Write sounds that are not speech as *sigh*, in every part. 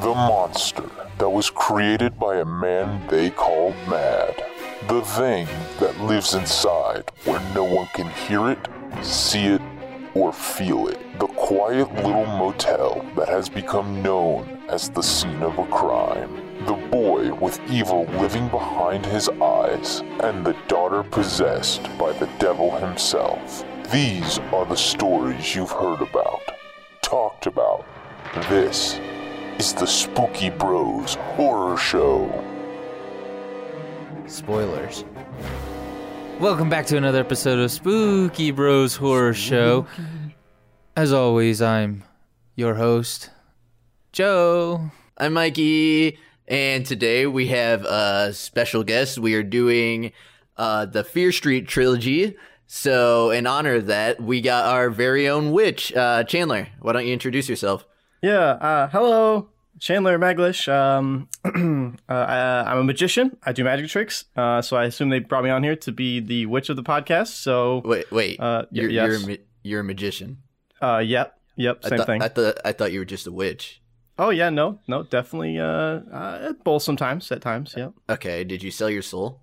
The monster that was created by a man they called mad. The thing that lives inside where no one can hear it, see it, or feel it. The quiet little motel that has become known as the scene of a crime. The boy with evil living behind his eyes, and the daughter possessed by the devil himself. These are the stories you've heard about. This is the Spooky Bros Horror Show. Spoilers. Welcome back to another episode of Spooky Bros Horror Show. As always, I'm your host, Joe. I'm Mikey, and today we have a special guest. We are doing uh, the Fear Street trilogy. So, in honor of that, we got our very own witch, uh, Chandler. Why don't you introduce yourself? Yeah. Uh, hello, Chandler Maglish. Um, *clears throat* uh, I, I'm a magician. I do magic tricks. Uh, so I assume they brought me on here to be the witch of the podcast. So, Wait, wait. Uh, you're, yes. you're, a, ma- you're a magician. uh, yep, yep, I same thought, thing. I thought I thought you were just a witch. oh yeah, no, no, definitely. Uh, uh, both sometimes, at times. Yep. Okay, did you sell your soul?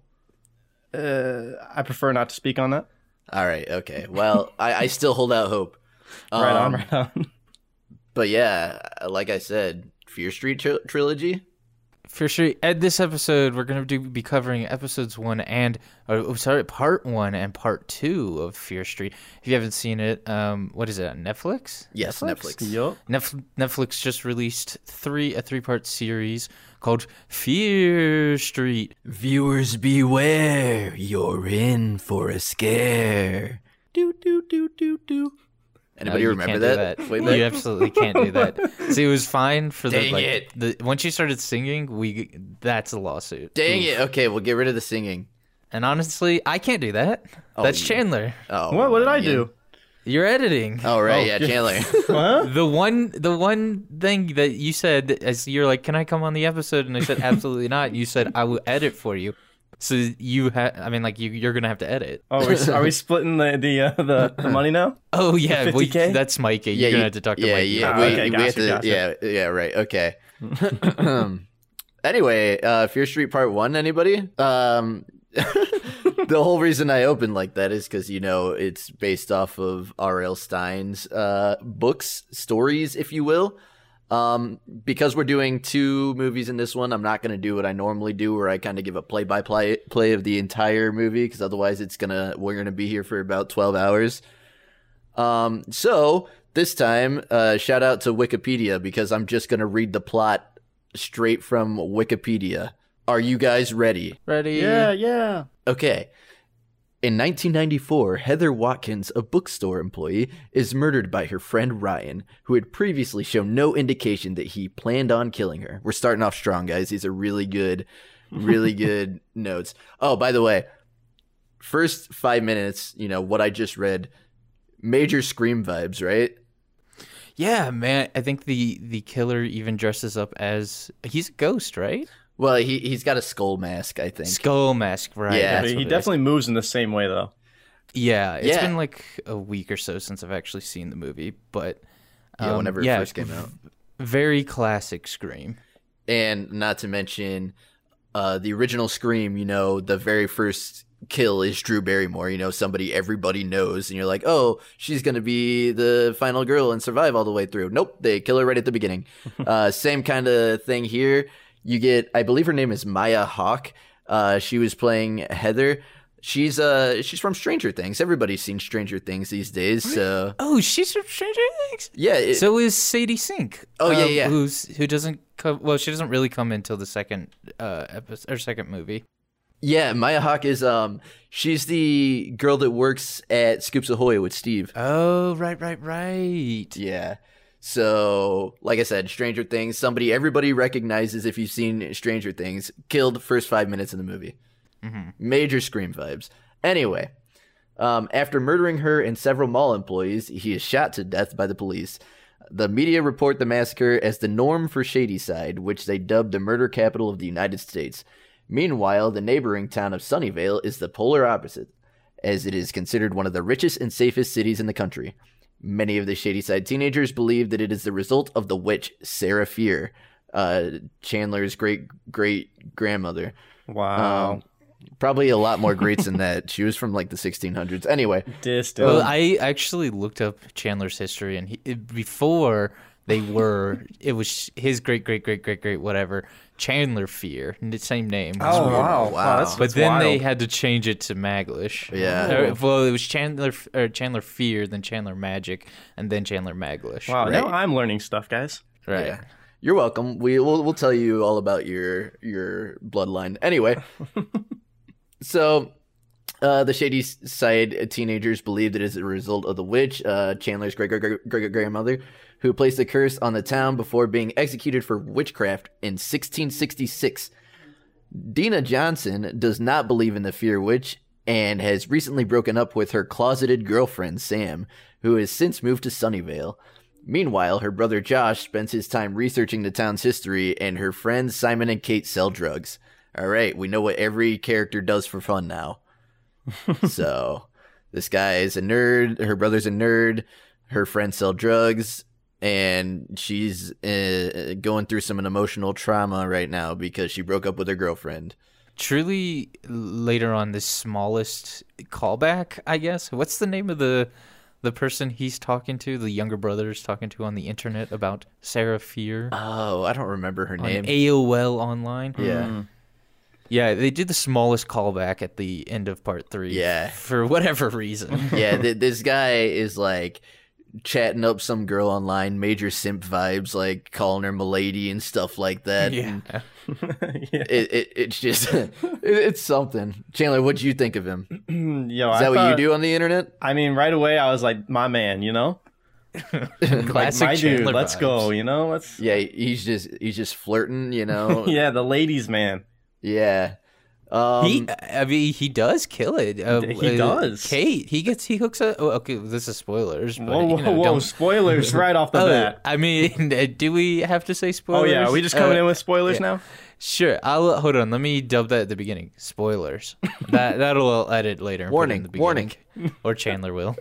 Uh, I prefer not to speak on that. All right, okay. Well, I, I still hold out hope. *laughs* right on, Um, right on. But yeah, like I said, Fear Street tri- trilogy. For sure, at this episode, we're going to do, be covering episodes one and, oh, sorry, part one and part two of Fear Street. If you haven't seen it, um, what is it, Netflix? Yes, Netflix. Yup. Netf- Netflix just released three a three part series called Fear Street. Viewers beware, you're in for a scare. Do do do do do. No, Anybody you remember can't do that? that. Way you absolutely can't do that. *laughs* See, it was fine for the like it. the once you started singing, we that's a lawsuit. Dang it! Okay, we'll get rid of the singing. And honestly, I can't do that. Oh, that's you- Chandler. Oh, What? What did I man. do? You're editing. Oh right, Oh, yeah, yeah. Chandler. *laughs* *laughs* Huh? The one, the one thing that you said as you're like, "Can I come on the episode?" And I said, "Absolutely not." You said, "I will edit for you." So you have, I mean, like you, you're gonna have to edit. Oh, we're, we *laughs* splitting the the, uh, the the money now? Oh yeah, well, that's Mikey. yeah, You're gonna have to talk to yeah, Mikey. yeah. Ah, we, okay, we gotcha, have to, gotcha. yeah, yeah, right. Okay. *clears throat* anyway, uh, Fear Street Part One. Anybody? Um, *laughs* the whole reason I opened like that is because you know it's based off of R.L. Stine's uh, books, stories, if you will. Um, because we're doing two movies in this one, I'm not gonna do what I normally do, where I kind of give a play-by-play play of the entire movie, because otherwise it's gonna we're gonna be here for about 12 hours. Um, so this time, uh, shout out to Wikipedia because I'm just gonna read the plot straight from Wikipedia. Are you guys ready? Ready? Yeah, yeah. Okay. In 1994, Heather Watkins, a bookstore employee, is murdered by her friend Ryan, who had previously shown no indication that he planned on killing her. We're starting off strong, guys. These are really good, really *laughs* good notes. Oh, by the way, first five minutes, you know, what I just read, major Scream vibes, right? Yeah, man. I think the the killer even dresses up as he's a ghost, right? Well, he, he's got a skull mask, I think. Skull mask, right? Yeah. that's he what it is. definitely moves in the same way though. Yeah, it's Yeah. been like a week or so since I've actually seen the movie, but Yeah, um, whenever it yeah, first came out. very classic Scream. and not to mention uh, the original Scream. You know, the very first kill is Drew Barrymore. You know, somebody everybody knows, and you're like, oh, she's gonna be the final girl and survive all the way through. Nope, they kill her right at the beginning. *laughs* uh, same kind of thing here. You get, I believe her name is Maya Hawke. Uh, she was playing Heather. She's uh she's from Stranger Things. Everybody's seen Stranger Things these days. So Oh, she's from Stranger Things. yeah, it- So is Sadie Sink. Oh, yeah, um, yeah. Who's who doesn't come? Well, she doesn't really come until the second uh episode or second movie. yeah. Maya Hawke is um she's the girl that works at Scoops Ahoy with Steve. Oh, right, right, right. Yeah. So, like I said, Stranger Things, somebody everybody recognizes if you've seen Stranger Things, killed first five minutes in the movie. Major Scream vibes. Anyway, um, after murdering her and several mall employees, he is shot to death by the police. The media report the massacre as the norm for Shadyside, which they dubbed the murder capital of the United States. Meanwhile, the neighboring town of Sunnyvale is the polar opposite, as it is considered one of the richest and safest cities in the country. Many of the Shady Side teenagers believe that it is the result of the witch Sarah Fear, uh, Chandler's great great grandmother. Wow. Um, probably a lot more greats than that. She was from like the 1600s. Anyway, Distant. Well, I actually looked up Chandler's history, and he, it- before they were, it was his great, great, great, great, great, whatever Chandler Fear, n- same name. Oh, oh wow. Wow. wow. That's, but that's then they had to change it to Maglish. Yeah. Or- well, it was Chandler or Chandler Fear, then Chandler Magic, and then Chandler Maglish. Wow. Now. I'm learning stuff, guys. Right. Yeah. You're welcome. We will we'll tell you all about your your bloodline. Anyway, *laughs* so uh, the shady side teenagers believed it is a result of the witch, uh, Chandler's great great great grandmother, who placed a curse on the town before being executed for witchcraft in 1666. Dina Johnson does not believe in the fear witch and has recently broken up with her closeted girlfriend Sam, who has since moved to Sunnyvale. Meanwhile, her brother Josh spends his time researching the town's history, and her friends Simon and Kate sell drugs. All right, we know what every character does for fun now. *laughs* so, this guy is a nerd, her brother's a nerd, her friends sell drugs, and she's uh, going through some emotional trauma right now because she broke up with her girlfriend. Truly, later on, the smallest callback, I guess. What's the name of the the person he's talking to? The younger brother is talking to on the internet about Sarah Fear Oh, I don't remember her on name. AOL online. yeah. Yeah, they did the smallest callback at the end of part three. Yeah. for whatever reason. *laughs* yeah, th- this guy is like chatting up some girl online, major simp vibes, like calling her milady and stuff like that. yeah. And *laughs* yeah. It, it it's just *laughs* it, it's something. Chandler, what'd you think of him? *clears throat* Is Yo, I that what you do on the internet? I mean, right away, I was like, my man, you know? Like, Classic my dude, let's vibes. go, you know? Let's. Yeah, he's just he's just flirting, you know. Yeah, the ladies' man. Yeah. Um, he, I mean, he does kill it. Uh, He uh, does. Kate, he gets, he hooks up. Oh, okay, this is spoilers. But, Whoa, whoa, you know, whoa! don't- Spoilers *laughs* right off the Oh, bat. I mean, *laughs* uh, do we have to say spoilers? Oh yeah, are we just coming Uh, in with spoilers now? Sure. I'll hold on. Let me dub that at the beginning. Spoilers. that *laughs* that'll I'll edit later. and put Warning, the warning. Or Chandler will.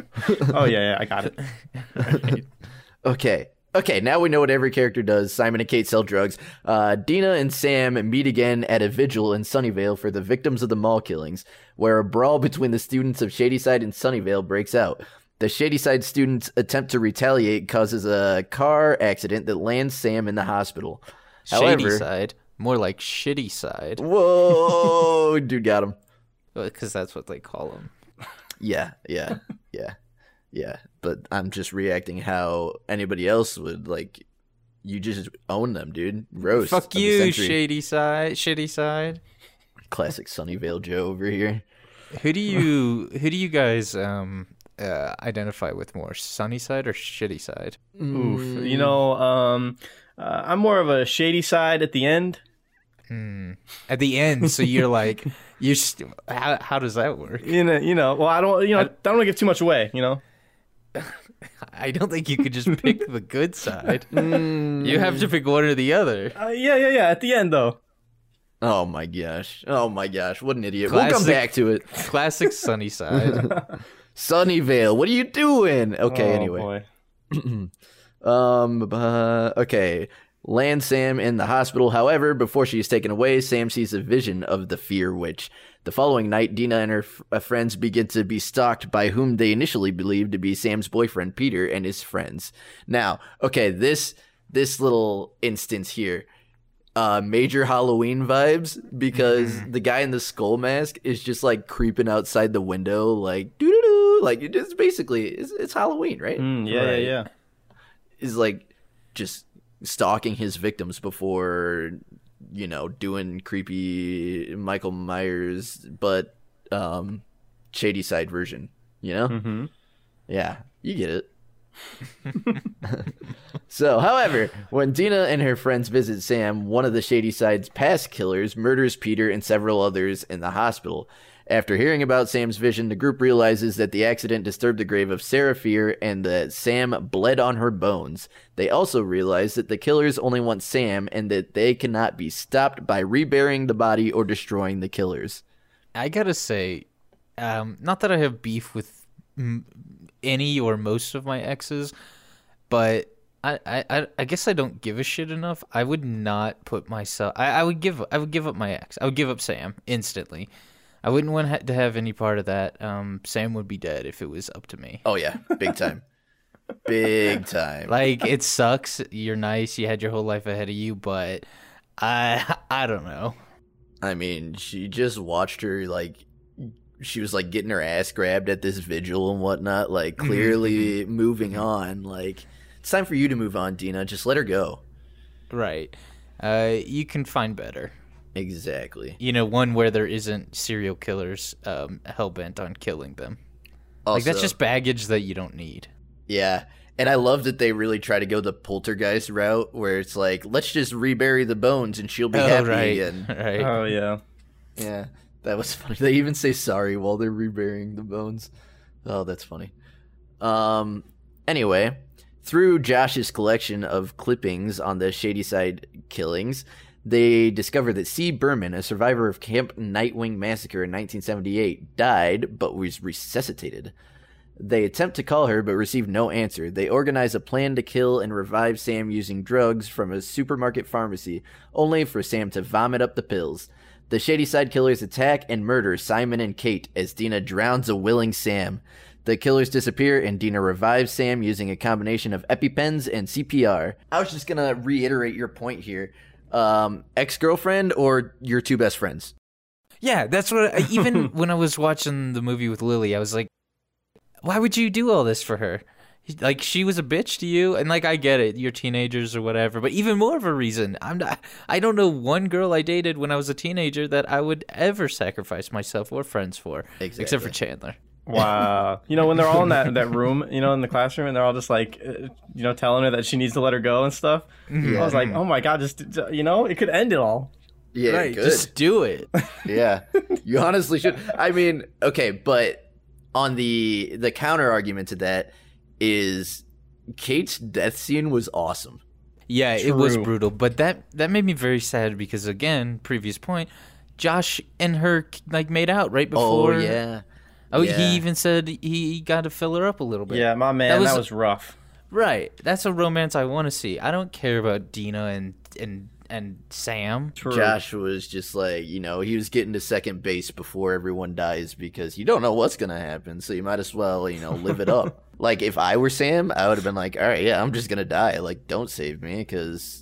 Oh yeah, yeah, I got it. Okay. Okay, now we know what every character does. Simon and Kate sell drugs. Uh, Dina and Sam meet again at a vigil in Sunnyvale for the victims of the mall killings, where a brawl between the students of Shadyside and Sunnyvale breaks out. The Shadyside students attempt to retaliate causes a car accident that lands Sam in the hospital. Shady However, side. More like shitty side. whoa, dude got him. *laughs* Because that's what they call him. Yeah, yeah, yeah, yeah. But I'm just reacting how anybody else would like. You just own them, dude. Roast. Fuck you, century. shady side. Shitty side. Classic Sunnyvale Joe over here. Who do you *laughs* who do you guys um uh, identify with more, sunny side or shitty side? Oof. You know, um, uh, I'm more of a shady side at the end. Hmm. At the end, so you're like, *laughs* you. St- how how does that work? You know, you know. Well, I don't. You know, I don't want to give too much away. You know. *laughs* I don't think you could just pick the good side. *laughs* You have to pick one or the other. Uh, yeah, yeah, yeah. At the end, though. Oh my gosh. Oh my gosh. What an idiot. We'll come back to it. *laughs* Classic sunny side. Sunnyvale, what are you doing? Okay, Oh, anyway. boy. *clears throat* Um, uh, okay. Land Sam in the hospital. However, before she is taken away, Sam sees a vision of the Fear Witch. The following night, Dina and her f- uh, friends begin to be stalked by whom they initially believed to be Sam's boyfriend Peter and his friends. Now, okay, this this little instance here, uh, major Halloween vibes because the guy in the skull mask is just like creeping outside the window, like doo doo doo, like it is basically it's, it's Halloween, right? Mm, yeah, Right. yeah, yeah. is like just stalking his victims before you know doing creepy Michael Myers but um shady side version you know? Hmm yeah you get it. *laughs* So however when Dina and her friends visit Sam one of the shady side's past killers murders Peter and several others in the hospital after hearing about Sam's vision, the group realizes that the accident disturbed the grave of Fear and that Sam bled on her bones. They also realize that the killers only want Sam and that they cannot be stopped by reburying the body or destroying the killers. I gotta say, um, not that I have beef with mm, any or most of my exes, but I, I, I guess I don't give a shit enough. I would not put myself. I, I would give. I would give up my ex. I would give up Sam instantly. I wouldn't want to have any part of that. Um, Sam would be dead if it was up to me. Oh yeah, big time, big *laughs* time. Like it sucks. You're nice. You had your whole life ahead of you, but I *laughs* I don't know. I mean, she just watched her like she was like getting her ass grabbed at this vigil and whatnot. Like clearly moving on. Like it's time for you to move on, Dina. Just let her go. Right. Uh, you can find better. Exactly. You know, one where there isn't serial killers um, hell bent on killing them. Also, like that's just baggage that you don't need. yeah. And I love that they really try to go the poltergeist route, where it's like, let's just rebury the bones and she'll be oh, happy right, again. *laughs* right. Oh yeah. Yeah, that was funny. They even say sorry while they're reburying the bones. Oh, that's funny. Um. Anyway, through Josh's collection of clippings on the Shady Side killings, they discovered that C. Berman, a survivor of Camp Nightwing Massacre in 1978, died but was resuscitated. They attempt to call her but receive no answer. They organize a plan to kill and revive Sam using drugs from a supermarket pharmacy, only for Sam to vomit up the pills. The Shady Side killers attack and murder Simon and Kate as Dina drowns a willing Sam. The killers disappear and Dina revives Sam using a combination of EpiPens and CPR. I was just gonna reiterate your point here. Um, ex girlfriend or your two best friends? Yeah, that's what. I, *laughs* even when I was watching the movie with Lily, I was like, "Why would you do all this for her? Like she was a bitch to you." And like I get it, you're teenagers or whatever. But even more of a reason, I'm not. I don't know one girl I dated when I was a teenager that I would ever sacrifice myself or friends for, except for Chandler. Wow. You know when they're all in that, that room, you know, in the classroom, and they're all just like, uh, you know, telling her that she needs to let her go and stuff. I was like, oh my god, just you know, it could end it all. Yeah, right, good. just do it. *laughs* yeah you honestly should i mean okay but on the the counter argument to that is kate's death scene was awesome Yeah, it was brutal, but that that made me very sad because again, previous point, Josh and her like made out right before. oh yeah Oh, Yeah. he even said he got to fill her up a little bit. Yeah, my man, That that was- was, rough. right. That's a romance I want to see. I don't care about Dina and and and Sam. True. josh was just like you know he was getting to second base before everyone dies because you don't know what's gonna happen so you might as well you know live it up *laughs* like if i were sam i would have been like all right yeah i'm just gonna die like don't save me because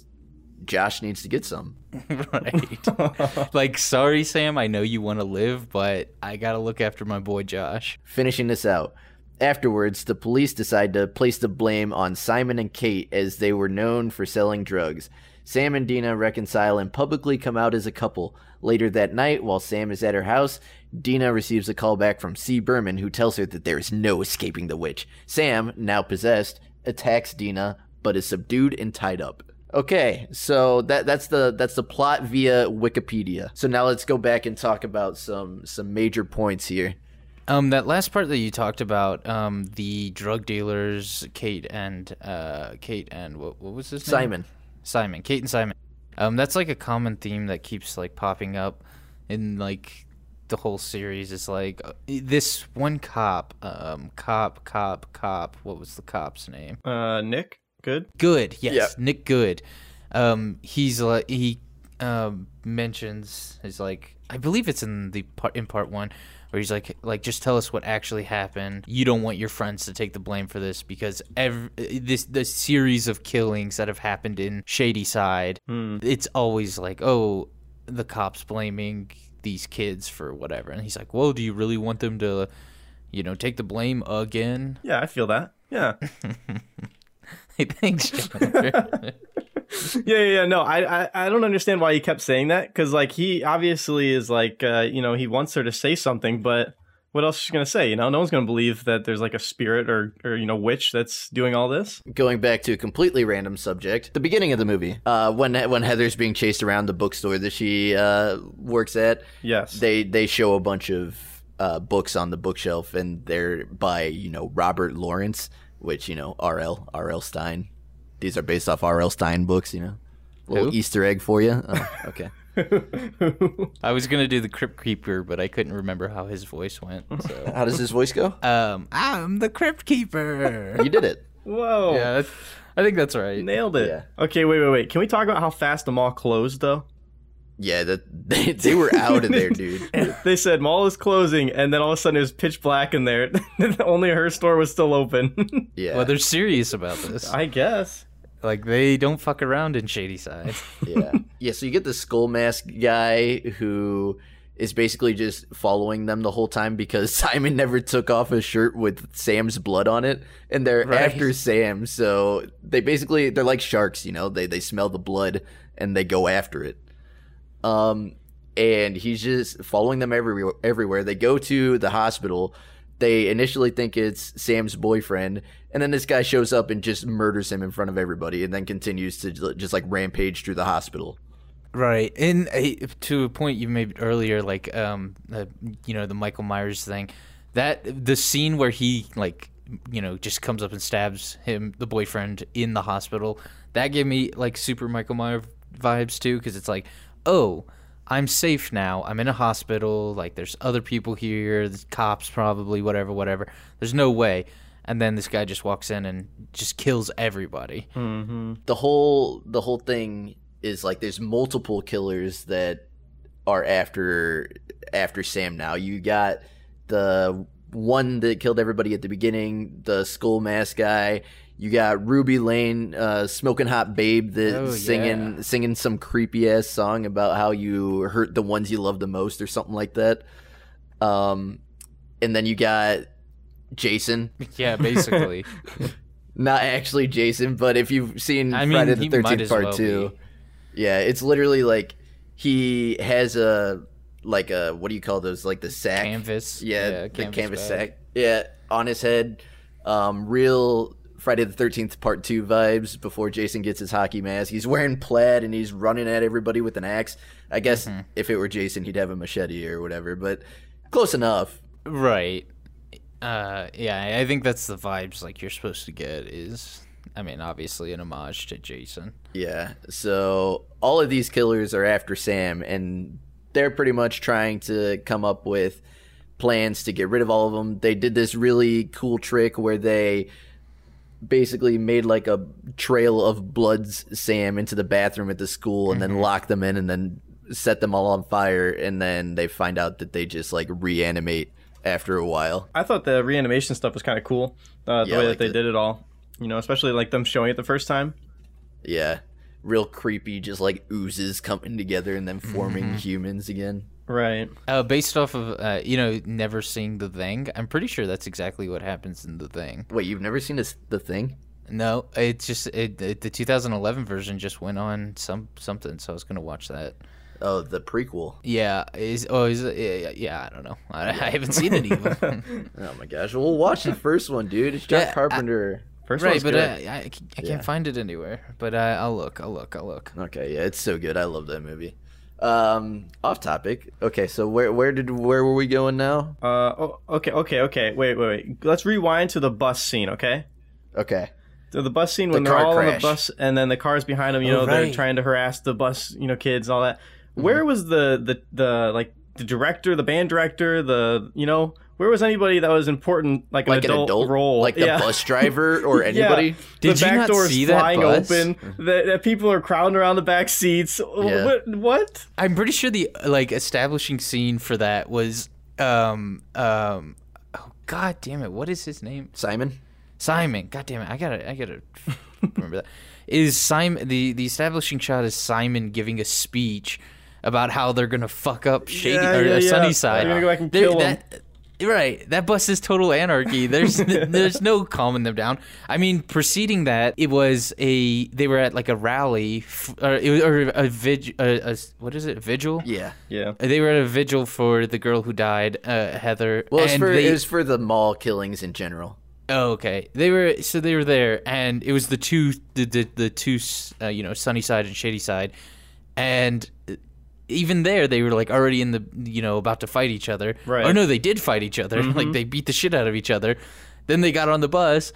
josh needs to get some *laughs* right. *laughs* like, sorry, Sam. I know you want to live, but I gotta look after my boy Josh. Finishing this out. Afterwards, the police decide to place the blame on Simon and Kate as they were known for selling drugs. Sam and Dina reconcile and publicly come out as a couple. Later that night, while Sam is at her house, Dina receives a call back from C. Berman who tells her that there is no escaping the witch. Sam, now possessed, attacks Dina but is subdued and tied up. Okay, so that that's the that's the plot via Wikipedia. So now let's go back and talk about some some major points here. Um, that last part that you talked about, um, the drug dealers, Kate and uh, Kate and what what was his name? Simon. Simon, Kate and Simon. Um, that's like a common theme that keeps like popping up in like the whole series. Is like uh, this one cop, um, cop, cop, cop. What was the cop's name? Uh, Nick, good. Good, yes, Yeah. Nick Good. Um, he's like he um mentions is like I believe it's in the part in part one where he's like like just tell us what actually happened. You don't want your friends to take the blame for this because every this the series of killings that have happened in Shady Side, it's always like oh the cops blaming these kids for whatever, and he's like, well, do you really want them to? You know, take the blame again. Yeah, I feel that. Yeah. *laughs* Hey, *laughs* thanks, Chandler. *laughs* yeah, yeah, yeah. No, I, I, I don't understand why he kept saying that because, like, he obviously is like, uh, you know, he wants her to say something, but what else is she gonna say? You know, no one's gonna believe that there's like a spirit or, or you know, witch that's doing all this. going back to a completely random subject, the beginning of the movie, uh, when when Heather's being chased around the bookstore that she uh, works at, Yes. they they show a bunch of uh, books on the bookshelf, and they're by you know Robert Lawrence, which you know R.L. R.L. Stine. These are based off R.L. Stine books, you know. Little Who? Easter egg for you. Oh, *laughs* okay. I was gonna do the Crypt Keeper, but I couldn't remember how his voice went. So, *laughs* How does his voice go? um, I'm the Crypt Keeper. You did it. Whoa. yeah, I think that's right. Nailed it. Yeah. Okay, wait, wait, wait. Can we talk about how fast the mall closed, though? Yeah, that *laughs* they, *laughs* they were out of there, dude. *laughs* they said mall is closing, and then all of a sudden it was pitch black in there. Only her store was still open. Yeah. Well, they're serious about this. I guess. Like they don't fuck around in Shady Side. yeah. Yeah, so you get the skull mask guy who is basically just following them the whole time because Simon never took off his shirt with Sam's blood on it and they're Right. after Sam. So they basically they're like sharks, you know. They they smell the blood and they go after it. Um and he's just following them everywhere everywhere. They go to the hospital. They initially think it's Sam's boyfriend, and then this guy shows up and just murders him in front of everybody, and then continues to just like rampage through the hospital. Right, and uh, to a point you made earlier, like um, uh, you know, the Michael Myers thing, that the scene where he like, you know, just comes up and stabs him, the boyfriend, in the hospital, that gave me like super Michael Myers vibes too, because it's like, oh, I'm safe now. I'm in a hospital. Like, there's other people here, there's cops probably, whatever, whatever. There's no way. And then this guy just walks in and just kills everybody. Mm-hmm. the whole the whole thing is like there's multiple killers that are after after Sam now. You got the one that killed everybody at the beginning, the skull mask guy. You got Ruby Lane, uh, smoking hot babe that Oh, singing yeah. singing some creepy ass song about how you hurt the ones you love the most or something like that. Um, and then you got Jason, *laughs* Yeah, basically. *laughs* not actually Jason, but if you've seen I mean, Friday the Thirteenth Part well Two, be. yeah, it's literally like he has a like a what do you call those? Like the sack Canvas. Yeah, the canvas canvas, sack. Yeah, on his head. Um, real Friday the Thirteenth Part Two vibes. Before Jason gets his hockey mask, he's wearing plaid and he's running at everybody with an axe. I guess Mm-hmm. if it were Jason, he'd have a machete or whatever, but close enough. Right. Uh, yeah, I think that's the vibes like you're supposed to get. Is I mean, obviously an homage to Jason. Yeah. So all of these killers are after Sam, and they're pretty much trying to come up with plans to get rid of all of them. They did this really cool trick where they basically made like a trail of bloods Sam into the bathroom at the school and then locked them in and then set them all on fire and then they find out that they just like reanimate after a while. I thought the reanimation stuff was kind of cool. Uh, the Yeah, way that they it. did it all. You know, especially like them showing it the first time. Yeah. Real creepy, just like oozes coming together and then forming humans again. Right. Uh, based off of uh, you know, never seeing the thing. I'm pretty sure that's exactly what happens in the thing. Wait, you've never seen this, the thing? No, it's just it, it, the 2011 version just went on some something, so I was gonna watch that. Oh, the prequel. Yeah, is oh is yeah, yeah, I don't know. I, *laughs* I haven't seen it even. *laughs* Oh my gosh. Well, we'll watch the first one, dude. It's John Yeah, I- Carpenter. First right, one's but good. I, I, I can't Yeah. find it anywhere. But uh, I'll look. I'll look. I'll look. okay, yeah, it's so good. I love that movie. Um, off topic. Okay, so where where did where were we going now? Uh, oh, okay, okay, okay. Wait, wait, wait. Let's rewind to the bus scene, okay? Okay. So the bus scene when The they're car all on the bus, and then the cars behind them. You Oh, know, they're trying to harass the bus. You know, kids, and all that. Mm-hmm. Where was the the the like the director, the band director, the you know, where was anybody that was important, like an, Like adult, an adult role, like the yeah. bus *laughs* driver or anybody. Yeah. Did the you back not door's see that flying bus? open. That, that people are crowding around the back seats. Yeah. What? What? I'm pretty sure the like establishing scene for that was um um oh god damn it what is his name Simon. Simon god damn it I gotta I gotta *laughs* remember that is Simon the the establishing shot is Simon giving a speech about how they're gonna fuck up Shady Yeah, or yeah, yeah. Sunnyside They're gonna go back and There- kill 'em. that, Right, that bus is total anarchy. There's *laughs* there's no calming them down. I mean, preceding that, it was a they were at like a rally, f- or, it was, or a vig, a, a, what is it, vigil? Yeah. Yeah. They were at a vigil for the girl who died, uh, Heather. Well, it's and for they, it was for the mall killings in general. oh, okay. They were so they were there, and it was the two the the, the two uh, you know sunny side and shady side, and even there they were like already in the you know about to fight each other. Right. Or no, they did fight each other. *laughs* Like they beat the shit out of each other. Then they got on the bus,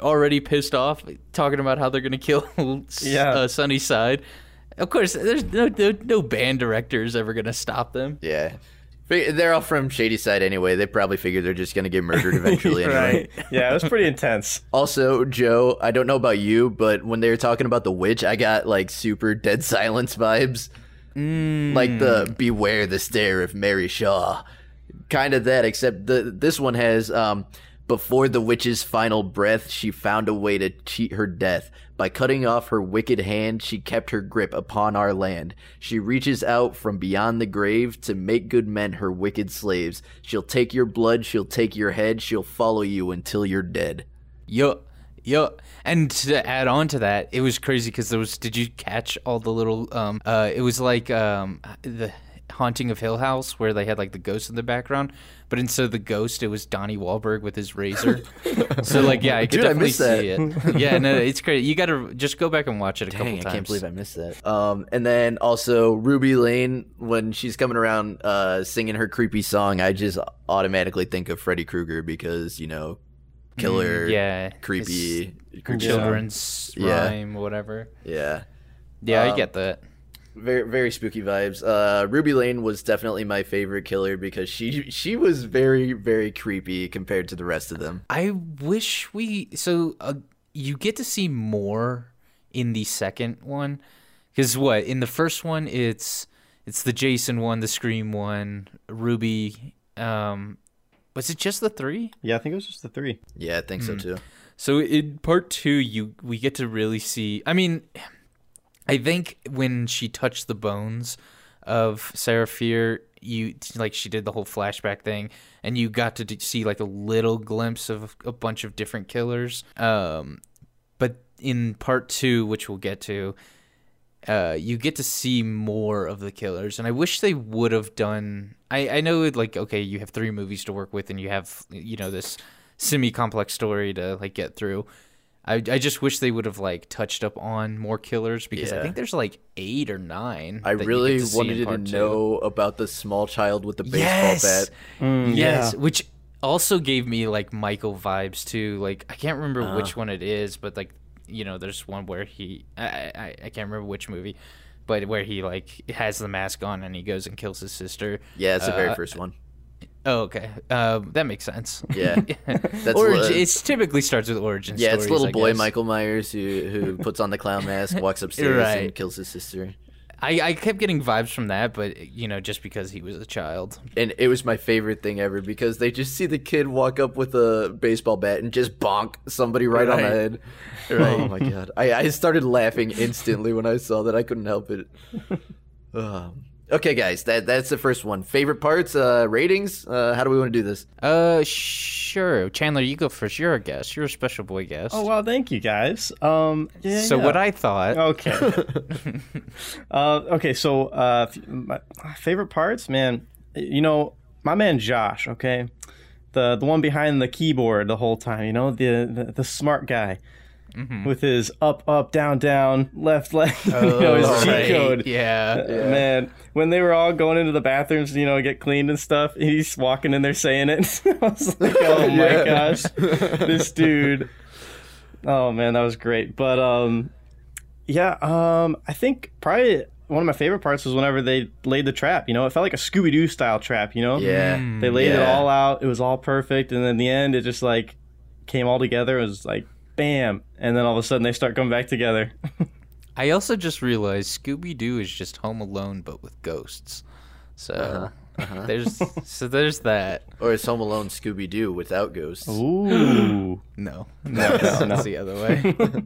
already pissed off, talking about how they're gonna kill *laughs* Yeah. uh, Sunnyside. Of course, there's no no, no band director is ever gonna stop them. Yeah. They're all from Shady Side anyway. They probably figure they're just going to get murdered *laughs* eventually anyway. right. Yeah, it was pretty intense. Also, Joe, I don't know about you, but when they were talking about the witch, I got like super dead silence vibes. Like the beware the stare of Mary Shaw. Kind of that, except the this one has um before the witch's final breath, she found a way to cheat her death. By cutting off her wicked hand, she kept her grip upon our land. She reaches out from beyond the grave to make good men her wicked slaves. She'll take your blood, she'll take your head, she'll follow you until you're dead. Yo, yo, and to add on to that, it was crazy because there was. Did you catch all the little? Um, uh, it was like um the haunting of Hill House where they had like the ghost in the background, but instead of the ghost, it was Donnie Wahlberg with his razor. *laughs* so like, yeah, I could Dude, I definitely that. see it. Yeah, no, it's great. You gotta just go back and watch it a couple Dang, times. I can't believe I missed that. Um, and then also Ruby Lane when she's coming around uh, singing her creepy song, I just automatically think of Freddy Krueger because you know, killer, Mm, yeah, creepy, creepy children's. Yeah. rhyme, whatever. Yeah, Yeah, I Um, get that. very very spooky vibes. Uh, Ruby Lane was definitely my favorite killer because she she was very very creepy compared to the rest of them. I wish we so uh, you get to see more in the second one because what in the first one it's it's the Jason one, the Scream one, Ruby. Um, was it just the three? Yeah, I think it was just the three. Yeah, I think so too. So in part two, you we get to really see. I mean, I think when she touched the bones of Sarah Fear, you like she did the whole flashback thing, and you got to d- see like a little glimpse of a bunch of different killers. Um, but in part two, which we'll get to, uh, you get to see more of the killers, and I wish they would have done. I I know like okay, you have three movies to work with, and you have you know this semi-complex story to like get through. I I just wish they would have like touched up on more killers because I think there's like eight or nine. I really to wanted to two. know about the small child with the baseball Yes! bat. Mm, Yes, yeah. which also gave me like Michael vibes too. Like I can't remember Uh. which one it is, but like you know, there's one where he I, I I can't remember which movie, but where he like has the mask on and he goes and kills his sister. Yeah, it's the very Uh, first one. Oh, okay, uh, that makes sense. Yeah. *laughs* That's origin. It typically starts with origin. Yeah, it's little I boy guess. Michael Myers who who puts on the clown mask, walks *laughs* upstairs, and kills his sister. I, I kept getting vibes from that, but you know, just because he was a child. And it was my favorite thing ever because they just see the kid walk up with a baseball bat and just bonk somebody right, on the Right. head. *laughs* Oh my god! I, I started laughing instantly when I saw that. I couldn't help it. *laughs* Um, okay, guys, that that's the first one. Favorite parts, uh, ratings. Uh, how do we want to do this? Uh, sure. Chandler, you go first. You're a guest. You're a special boy guest. Oh well, thank you guys. Um, yeah, so yeah. what I thought. Okay. *laughs* uh, okay. So, uh, my my favorite parts, man. You know, my man Josh. Okay, the the one behind the keyboard the whole time. You know, the the, the smart guy with his up up down down left left. *laughs* you know, his Oh, cheat code. Yeah. Man, when they were all going into the bathrooms, you know, get cleaned and stuff, he's walking in there saying it. *laughs* I was like, oh *laughs* my Yeah. gosh, this dude. Oh man, that was great. But um, yeah, um, I think probably one of my favorite parts was whenever they laid the trap. You know, it felt like a Scooby Doo style trap. You know, Yeah, they laid it all out. It was all perfect, and then in the end, it just like came all together. It was like bam, and then all of a sudden they start coming back together. *laughs* I also just realized Scooby Doo is just Home Alone, but with ghosts. So Uh-huh. there's so there's that. *laughs* or it's Home Alone Scooby Doo without ghosts. Ooh. *gasps* *laughs* No, no, no, no. it's the other way.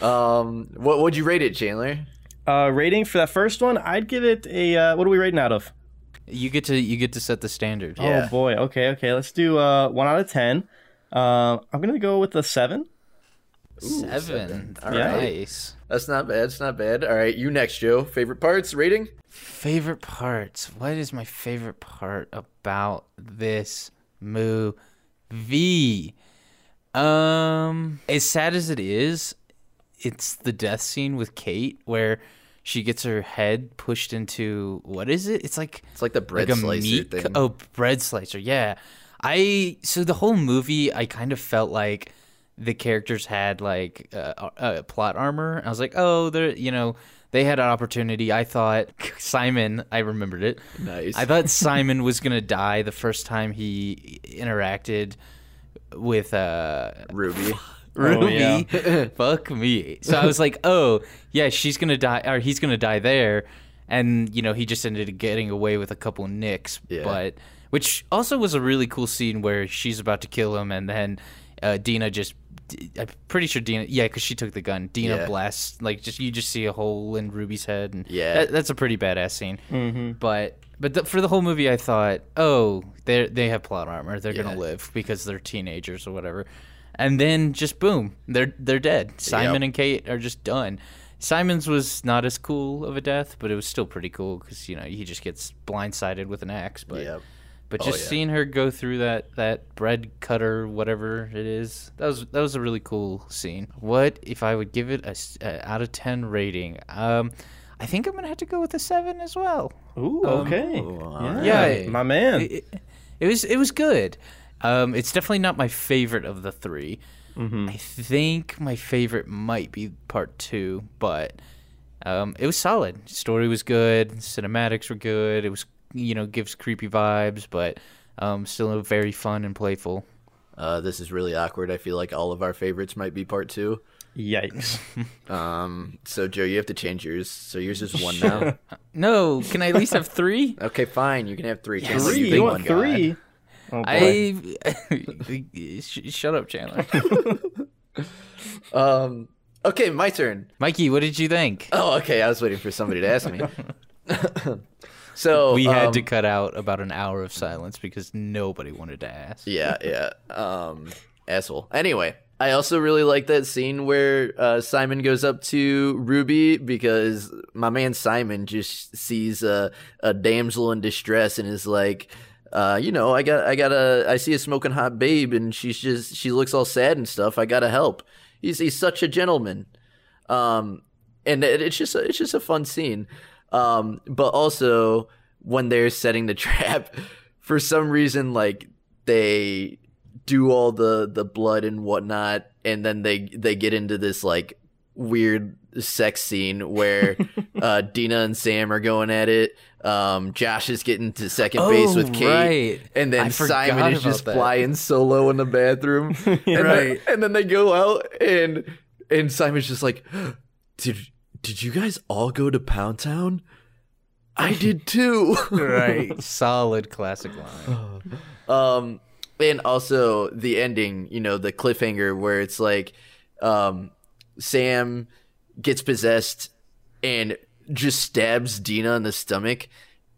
Um, what would you rate it, Chandler? Uh, rating for that first one, I'd give it a. Uh, what are we rating out of? You get to you get to set the standard. Yeah. Oh boy. Okay. Okay. Let's do uh, one out of ten. Uh, I'm gonna go with a seven. Seven. seven. All Yeah. right. Nice. That's not bad. It's not bad. All right, you next, Joe. Favorite parts, rating? Favorite parts. What is my favorite part about this movie? Um, as sad as it is, it's the death scene with Kate where she gets her head pushed into what is it? It's like It's like the bread like a slicer meat thing. co- oh bread slicer yeah i so the whole movie i kind of felt like the characters had like uh, uh, plot armor i was like oh they're you know they had an opportunity. I thought *laughs* Simon, I remembered it. Nice. I thought *laughs* Simon was gonna die the first time he interacted with uh Ruby. *laughs* Ruby. yeah. Fuck me. So I was like, oh yeah, she's gonna die, or he's gonna die there, and you know he just ended up getting away with a couple nicks. Yeah. But which also was a really cool scene where she's about to kill him, and then uh, Dina just. I'm pretty sure Dina, yeah, because she took the gun. Dina Yeah. blasts like just you just see a hole in Ruby's head, and Yeah. that, that's a pretty badass scene. But but the, for the whole movie, I thought, oh, they they have plot armor. They're Yeah. gonna live because they're teenagers or whatever. And then just boom, they're they're dead. Simon Yep. and Kate are just done. Simon's was not as cool of a death, but it was still pretty cool because you know he just gets blindsided with an axe. But Yep. But Oh, just yeah. seeing her go through that that bread cutter, whatever it is, that was that was a really cool scene. What if I would give it a out of ten rating? Um, I think I'm gonna have to go with a seven as well. Ooh, okay. alright. yeah, Yeah, my man. It, it, it was it was good. Um, it's definitely not my favorite of the 3 I think my favorite might be part two, but um, it was solid. Story was good. Cinematics were good. It was you know gives creepy vibes, but um, still very fun and playful. Uh, this is really awkward. I feel like all of our favorites might be part two. Yikes. *laughs* Um, so Joe, you have to change yours. So yours is one now. *laughs* No, can I at least have three? *laughs* okay, fine. You can have three. Chandler, three? pick You want three? Oh. I shut up, Chandler. Um. Okay, my turn. Mikey, what did you think? Oh, okay. I was waiting for somebody to ask me. So We had um, to cut out about an hour of silence because nobody wanted to ask. Yeah, yeah. Um, asshole. Anyway, I also really like that scene where uh, Simon goes up to Ruby because my man Simon just sees a, a damsel in distress and is like, uh, you know, I got, I got a, I see a smoking hot babe and she's just, she looks all sad and stuff. I gotta help. He's, he's such a gentleman. Um, and it, it's just, a, it's just a fun scene. Um, but also when they're setting the *laughs* trap, for some reason, like they do all the the blood and whatnot, and then they they get into this like weird sex scene where *laughs* uh, Dina and Sam are going at it. Um, Josh is getting to second base with Oh, Kate, right. and then I Simon is just that. flying solo in the bathroom. *laughs* and then- Right. and then they go out, and and Simon's just like, *gasps* "Did did you guys all go to Pound Town? I did *laughs* too." right. *laughs* Solid classic line. Um, and also the ending, you know, the cliffhanger where it's like, um, Sam gets possessed and just stabs Dina in the stomach,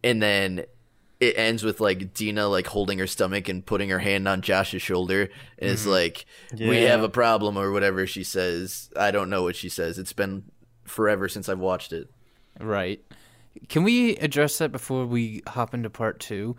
and then it ends with like Dina like holding her stomach and putting her hand on Josh's shoulder, and it's like, "We have a problem" or whatever she says. I don't know what she says. It's been forever since I've watched it. Right. Can we address that before we hop into part two?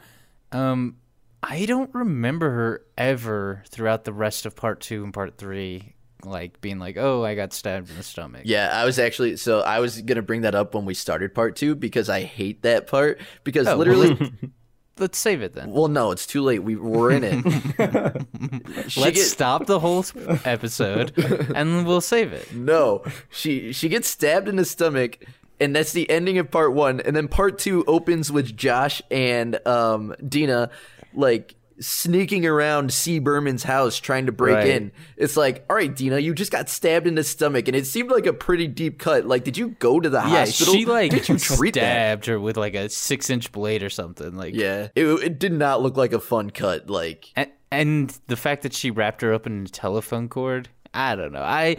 Um, I don't remember her ever throughout the rest of part two and part three, like being like, "Oh, I got stabbed in the stomach." Yeah, I was actually so I was gonna bring that up when we started part two because I hate that part because Oh. literally, *laughs* Let's save it then. well, no, it's too late. We we're in it. *laughs* Let's get- stop the whole episode *laughs* and we'll save it. No, she she gets stabbed in the stomach, and that's the ending of part one. And then part two opens with Josh and um Dina like sneaking around C. Berman's house trying to break Right. in. It's like, all right, Dina, you just got stabbed in the stomach, and it seemed like a pretty deep cut. Like, did you go to the Yeah, hospital? she like did you treat that? stabbed her with like a six inch blade or something. Like, Yeah, it, it did not look like a fun cut. Like, and, and the fact that she wrapped her up in a telephone cord, I don't know. I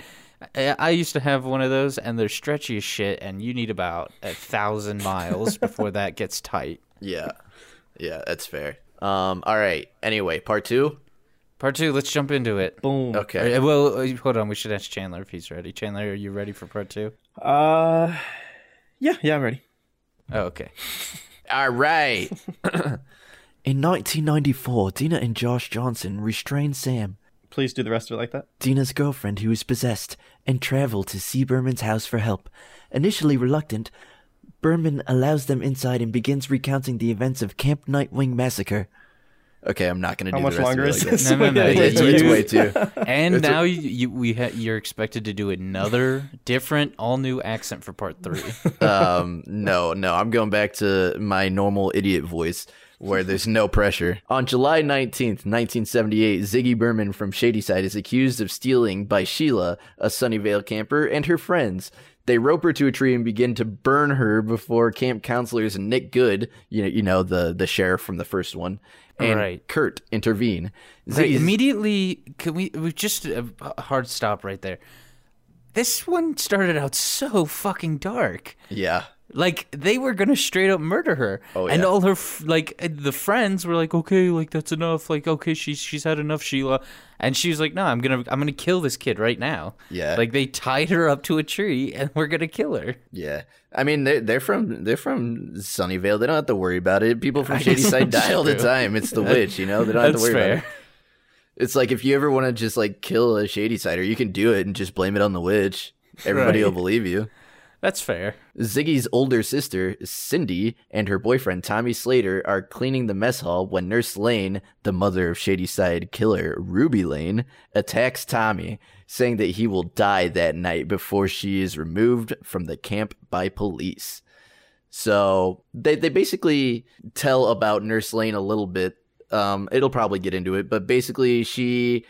I I used to have one of those, and they're stretchy as shit, and you need about a thousand miles *laughs* before that gets tight. yeah, yeah, that's fair. Um, all right. Anyway, part two. Part two, let's jump into it. Boom. Okay. Uh, Well, uh, hold on. We should ask Chandler if he's ready. Chandler, are you ready for part two? Uh, yeah, yeah, I'm ready. Oh, okay. *laughs* All right. *clears throat* In 1994, Dina and Josh Johnson restrained Sam, Please do the rest of it like that. Dina's girlfriend who was possessed, and traveled to C. Berman's house for help. Initially reluctant, Berman allows them inside and begins recounting the events of Camp Nightwing Massacre. Okay, I'm not gonna How do much the rest longer of is it like this? No, no, no, *laughs* It's, it's way too. *laughs* And It's now you, you we ha- you're expected to do another different, all new accent for part three. *laughs* um, no, no, I'm going back to my normal idiot voice where there's no pressure. On July 19th, 1978, Ziggy Berman from Shadyside is accused of stealing by Sheila, a Sunnyvale camper, and her friends. They rope her to a tree and begin to burn her before camp counselors and Nick Goode, you know, you know the the sheriff from the first one, and Right. Kurt intervene. Right, immediately, can we? We just a a hard stop right there. This one started out so fucking dark. yeah, Like they were gonna straight up murder her, Oh, and all her f- like uh, the friends were like, "Okay, like that's enough. Like, okay, she's she's had enough, Sheila." And she was like, "No, I'm gonna I'm gonna kill this kid right now." Yeah. Like they tied her up to a tree, and we're gonna kill her. Yeah, I mean they're they're from they're from Sunnyvale. They don't have to worry about it. People from Shadyside that's die all the time. It's the witch, you know. They don't have to worry about fair. it. It's like if you ever want to just like kill a Shadysider, you can do it and just blame it on the witch. Everybody Right. will believe you. That's fair. Ziggy's older sister, Cindy, and her boyfriend, Tommy Slater, are cleaning the mess hall when Nurse Lane, the mother of Shadyside killer Ruby Lane, attacks Tommy, saying that he will die that night before she is removed from the camp by police. So they, they basically tell about Nurse Lane a little bit. Um, it'll probably get into it, but basically she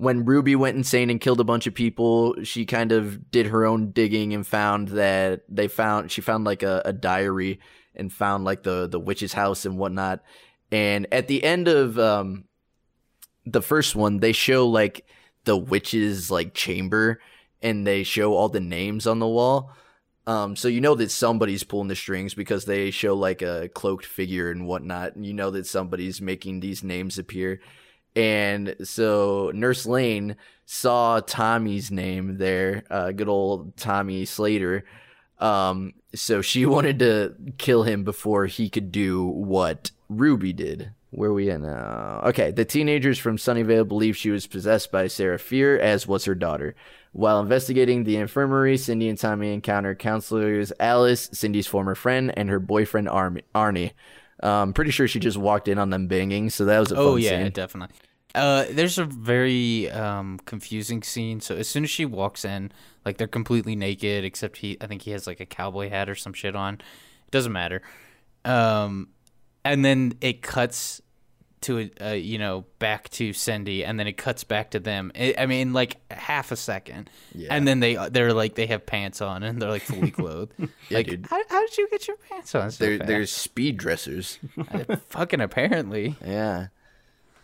when Ruby went insane and killed a bunch of people, she kind of did her own digging and found that they found she found like a, a diary and found like the the witch's house and whatnot. And at the end of um the first one, they show like the witch's like chamber and they show all the names on the wall. Um, so you know that somebody's pulling the strings because they show like a cloaked figure and whatnot, and you know that somebody's making these names appear. And so Nurse Lane saw Tommy's name there, uh, good old Tommy Slater. Um, so she *laughs* wanted to kill him before he could do what Ruby did. Where we at now? Okay, the teenagers from Sunnyvale believe she was possessed by Sarah Fier, as was her daughter. While investigating the infirmary, Cindy and Tommy encounter counselors Alice, Cindy's former friend, and her boyfriend Arm- Arnie. Um, pretty sure she just walked in on them banging, so that was a Oh yeah, scene. definitely. Uh, there's a very um confusing scene. So as soon as she walks in, like they're completely naked, except he, I think he has like a cowboy hat or some shit on. It doesn't matter. Um, and then it cuts to a, uh, you know back to Cindy, and then it cuts back to them. I I mean, like half a second, Yeah. and then they they're like they have pants on and they're like fully clothed. *laughs* like, dude. How, how did you get your pants on? So there's speed dressers. *laughs* fucking apparently. Yeah.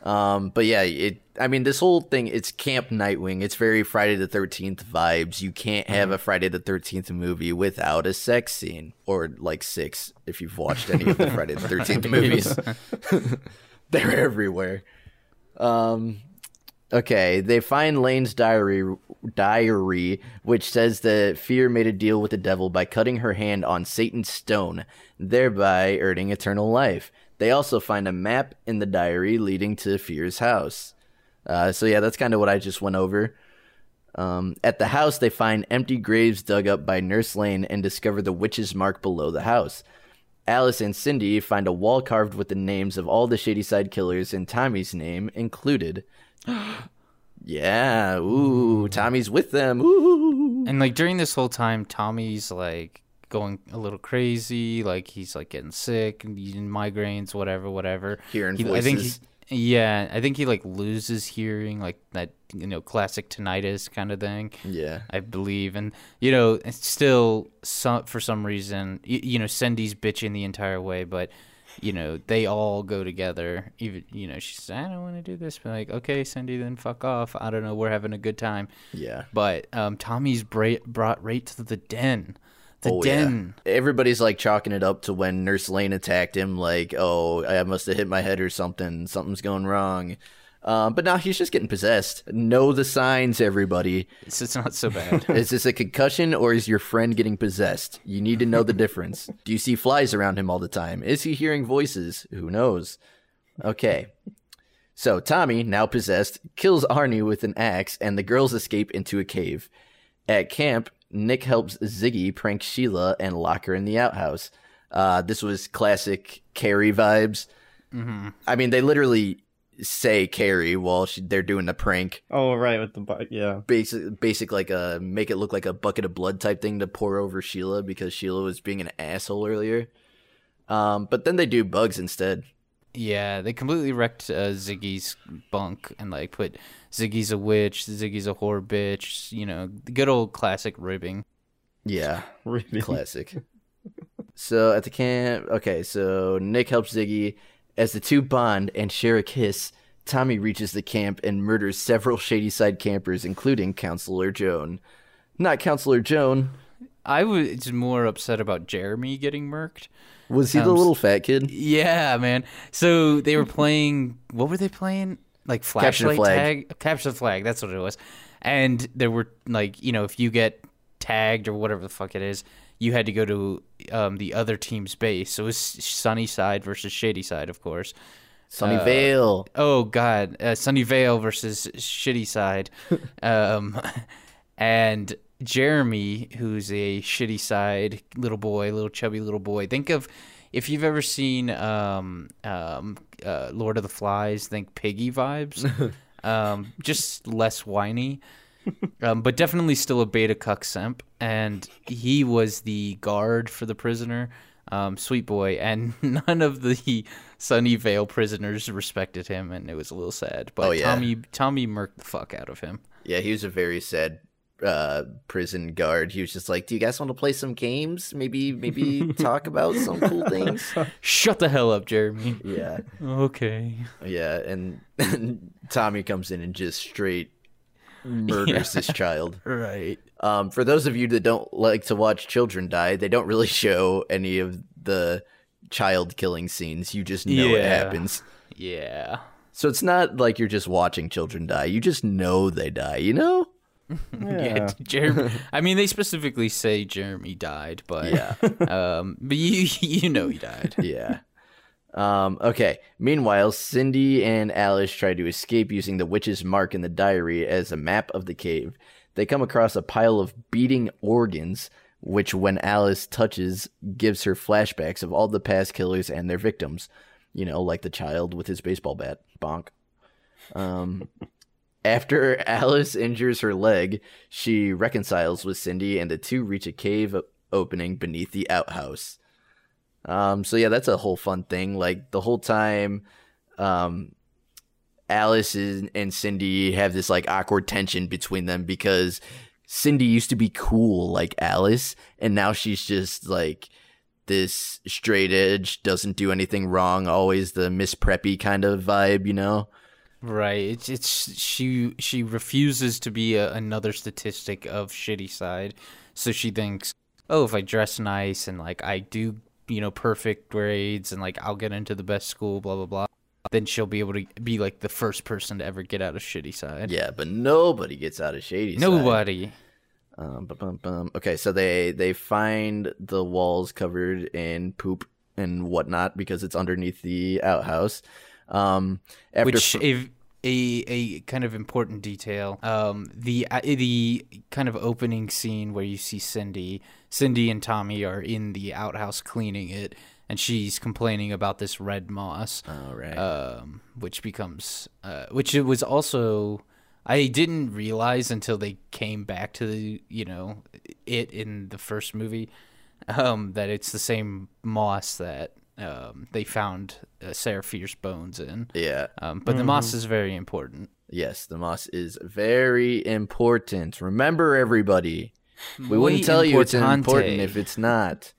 Um, but yeah, it. I mean, this whole thing. It's Camp Nightwing. It's very Friday the Thirteenth vibes. You can't have a Friday the Thirteenth movie without a sex scene, or like six if you've watched any of the *laughs* Friday the Thirteenth movies. *laughs* They're everywhere. Um. Okay, they find Lane's diary, diary, which says that Fier made a deal with the devil by cutting her hand on Satan's stone, thereby earning eternal life. They also find a map in the diary leading to Fier's house. Uh, so yeah, that's kind of what I just went over. Um, at the house, they find empty graves dug up by Nurse Lane and discover the witch's mark below the house. Alice and Cindy find a wall carved with the names of all the Shady Side killers and Tommy's name included. *gasps* yeah, ooh, hmm. Tommy's with them. Ooh. And like during this whole time, Tommy's like going a little crazy, like he's like getting sick and migraines, whatever, whatever. Hearing He- I think voices. he, yeah, I think he like loses hearing, like that you know classic tinnitus kind of thing. Yeah. I believe, and you know, it's still some for some reason, you, you know, Cindy's bitching the entire way, but you know, they all go together. Even you know, she says, "I don't want to do this," but like, okay, Cindy, then fuck off. I don't know, we're having a good time. Yeah. But um, Tommy's bra- brought right to the den. The Oh, yeah. Everybody's like chalking it up to when Nurse Lane attacked him, like, oh, I must have hit my head or something. Something's going wrong. Um, but now he's just getting possessed. Know the signs, everybody. It's, it's not so bad. *laughs* Is this a concussion or is your friend getting possessed? You need to know the difference. *laughs* Do you see flies around him all the time? Is he hearing voices? Who knows? Okay. So Tommy, now possessed, kills Arnie with an axe, and the girls escape into a cave. At camp, Nick helps Ziggy prank Sheila and lock her in the outhouse. Uh, this was classic Carrie vibes. hmm I mean, they literally say Carrie while she, they're doing the prank. Oh right, with the bu- yeah. Basic, basic like a make it look like a bucket of blood type thing to pour over Sheila because Sheila was being an asshole earlier. Um, but then they do bugs instead. Yeah, they completely wrecked uh, Ziggy's bunk and like put Ziggy's a witch, Ziggy's a whore bitch. You know, the good old classic ribbing. Yeah, Really. classic. so at the camp, okay, so Nick helps Ziggy as the two bond and share a kiss. Tommy reaches the camp and murders several Shady Side campers, including Counselor Joan. Not Counselor Joan. I was more upset about Jeremy getting murked. Was he the Um, little fat kid? Yeah, man. So they were playing. What were they playing? Like Capture the flashlight flag. tag. Capture the flag. That's what it was. And there were like, you know, if you get tagged or whatever the fuck it is, you had to go to um, the other team's base. So it was Sunny Side versus Shady Side, of course. Sunnyvale. Oh God, uh, Sunnyvale versus Shitty Side, *laughs* um, *laughs* and Jeremy, who's a Shitty Side little boy, little chubby little boy. Think of if you've ever seen um, um, uh, Lord of the Flies. Think Piggy vibes, *laughs* um, just less whiny. Um, but definitely still a beta cuck simp, and he was the guard for the prisoner, um, sweet boy, and *laughs* none of the Sunnyvale prisoners respected him, and it was a little sad. But Oh, yeah. Tommy Tommy murked the fuck out of him. Yeah, he was a very sad uh, prison guard. He was just like, "Do you guys want to play some games? Maybe, maybe *laughs* talk about some cool things." Shut the hell up, Jeremy. Yeah, Okay. yeah, and, *laughs* Tommy comes in and just straight murders this child. *laughs* Right. Um, for those of you that don't like to watch children die, they don't really show any of the child killing scenes. You just know it happens. Yeah. So it's not like you're just watching children die. You just know they die. You know? *laughs* Yeah. Jeremy. I mean, they specifically say Jeremy died, but Yeah. *laughs* um, but you you know he died. *laughs* yeah. Um, okay. Meanwhile, Cindy and Alice try to escape using the witch's mark in the diary as a map of the cave. They come across a pile of beating organs, which, when Alice touches, gives her flashbacks of all the past killers and their victims. You know, like the child with his baseball bat. Bonk. Um, after Alice injures her leg, she reconciles with Cindy, and the two reach a cave opening beneath the outhouse. Um, so yeah, that's a whole fun thing. Like the whole time, um, Alice and Cindy have this like awkward tension between them because Cindy used to be cool like Alice, and now she's just like this straight edge, doesn't do anything wrong, always the Miss Preppy kind of vibe, you know? Right. It's it's she she refuses to be a, another statistic of shitty side. So she thinks, "Oh, if I dress nice and like I do, you know, perfect grades and like I'll get into the best school, blah blah blah." Then she'll be able to be like the first person to ever get out of shitty side. Yeah, but nobody gets out of Shady side. Nobody. Um, bum, bum, bum. Okay, so they they find the walls covered in poop and whatnot because it's underneath the outhouse. Um, Which f- a, a a kind of important detail. Um, the uh, the kind of opening scene where you see Cindy, Cindy and Tommy are in the outhouse cleaning it, and she's complaining about this red moss. all right, Um, which becomes uh, which it was also. I didn't realize until they came back to the you know it in the first movie um, that it's the same moss that um, they found uh, Sarah Fier's bones in. yeah, Um, but the moss is very important. yes, the moss is very important. Remember, everybody, we Muy wouldn't tell you it's importante. important if it's not.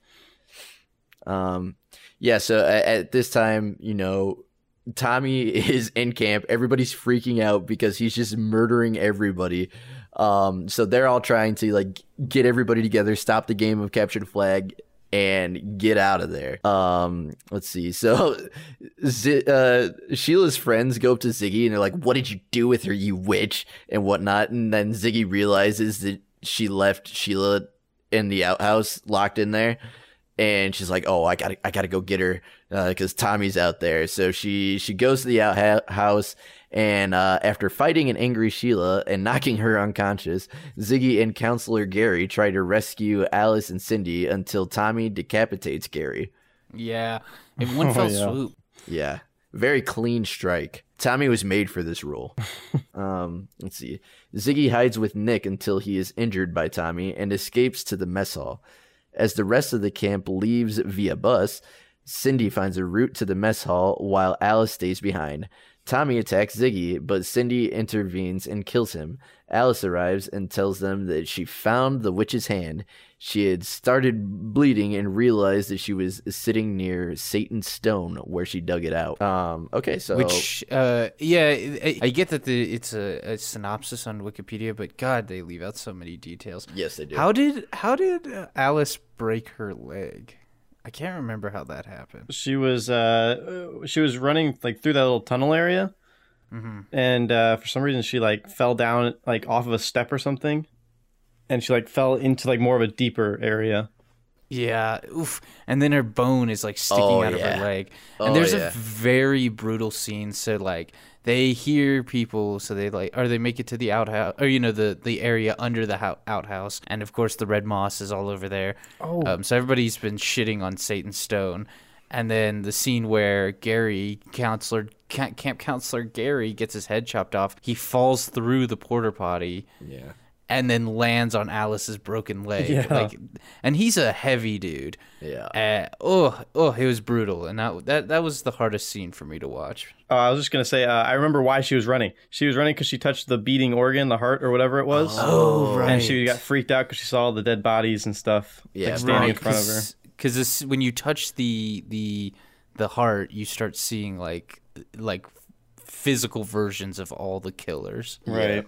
Um, yeah. So at, at this time, you know, Tommy *laughs* is in camp. Everybody's freaking out because he's just murdering everybody. Um, so they're all trying to like get everybody together, stop the game of capture the flag, and get out of there. Um, let's see. So, Z- uh, Sheila's friends go up to Ziggy and they're like, "What did you do with her, you witch?" and whatnot. And then Ziggy realizes that she left Sheila in the outhouse, locked in there and she's like, "Oh, I gotta, I gotta go get her because Tommy's out there." So she she goes to the outhouse, house and uh, after fighting an angry Sheila and knocking her unconscious, Ziggy and Counselor Gary try to rescue Alice and Cindy until Tommy decapitates Gary. Yeah, *laughs* in one Oh, fell yeah. swoop. Yeah, Very clean strike. Tommy was made for this role. *laughs* um, let's see. Ziggy hides with Nick until he is injured by Tommy and escapes to the mess hall. As the rest of the camp leaves via bus, Cindy finds a route to the mess hall while Alice stays behind. Tommy attacks Ziggy, but Cindy intervenes and kills him. Alice arrives and tells them that she found the witch's hand. She had started bleeding and realized that she was sitting near Satan's stone where she dug it out. Um, okay, so Which, uh, yeah, I, I get that the, it's a, a synopsis on Wikipedia, but God, they leave out so many details. yes, they do. How did how did Alice break her leg? I can't remember how that happened. She was uh, she was running like through that little tunnel area, Mhm. and uh, for some reason she like fell down like off of a step or something, and she like fell into like more of a deeper area. Yeah, oof. And then her bone is like sticking Oh, out of her leg. Oh, And there's yeah. a very brutal scene. So like they hear people, so they like, or they make it to the outhouse, or you know the the area under the hou- outhouse, and of course the red moss is all over there. Oh. Um, so everybody's been shitting on Satan's stone. And then the scene where Gary, counselor, camp, camp counselor Gary, gets his head chopped off. He falls through the porter potty yeah. And then lands on Alice's broken leg. Yeah. Like, and he's a heavy dude. Yeah. Uh, oh, oh, it was brutal, and that that that was the hardest scene for me to watch. Uh, I was just gonna say uh, I remember why she was running. She was running because she touched the beating organ, the heart or whatever it was. Oh, right. And she got freaked out because she saw all the dead bodies and stuff Yeah, like, standing in Right, front of her. because when you touch the the the heart, you start seeing like like physical versions of all the killers. Right.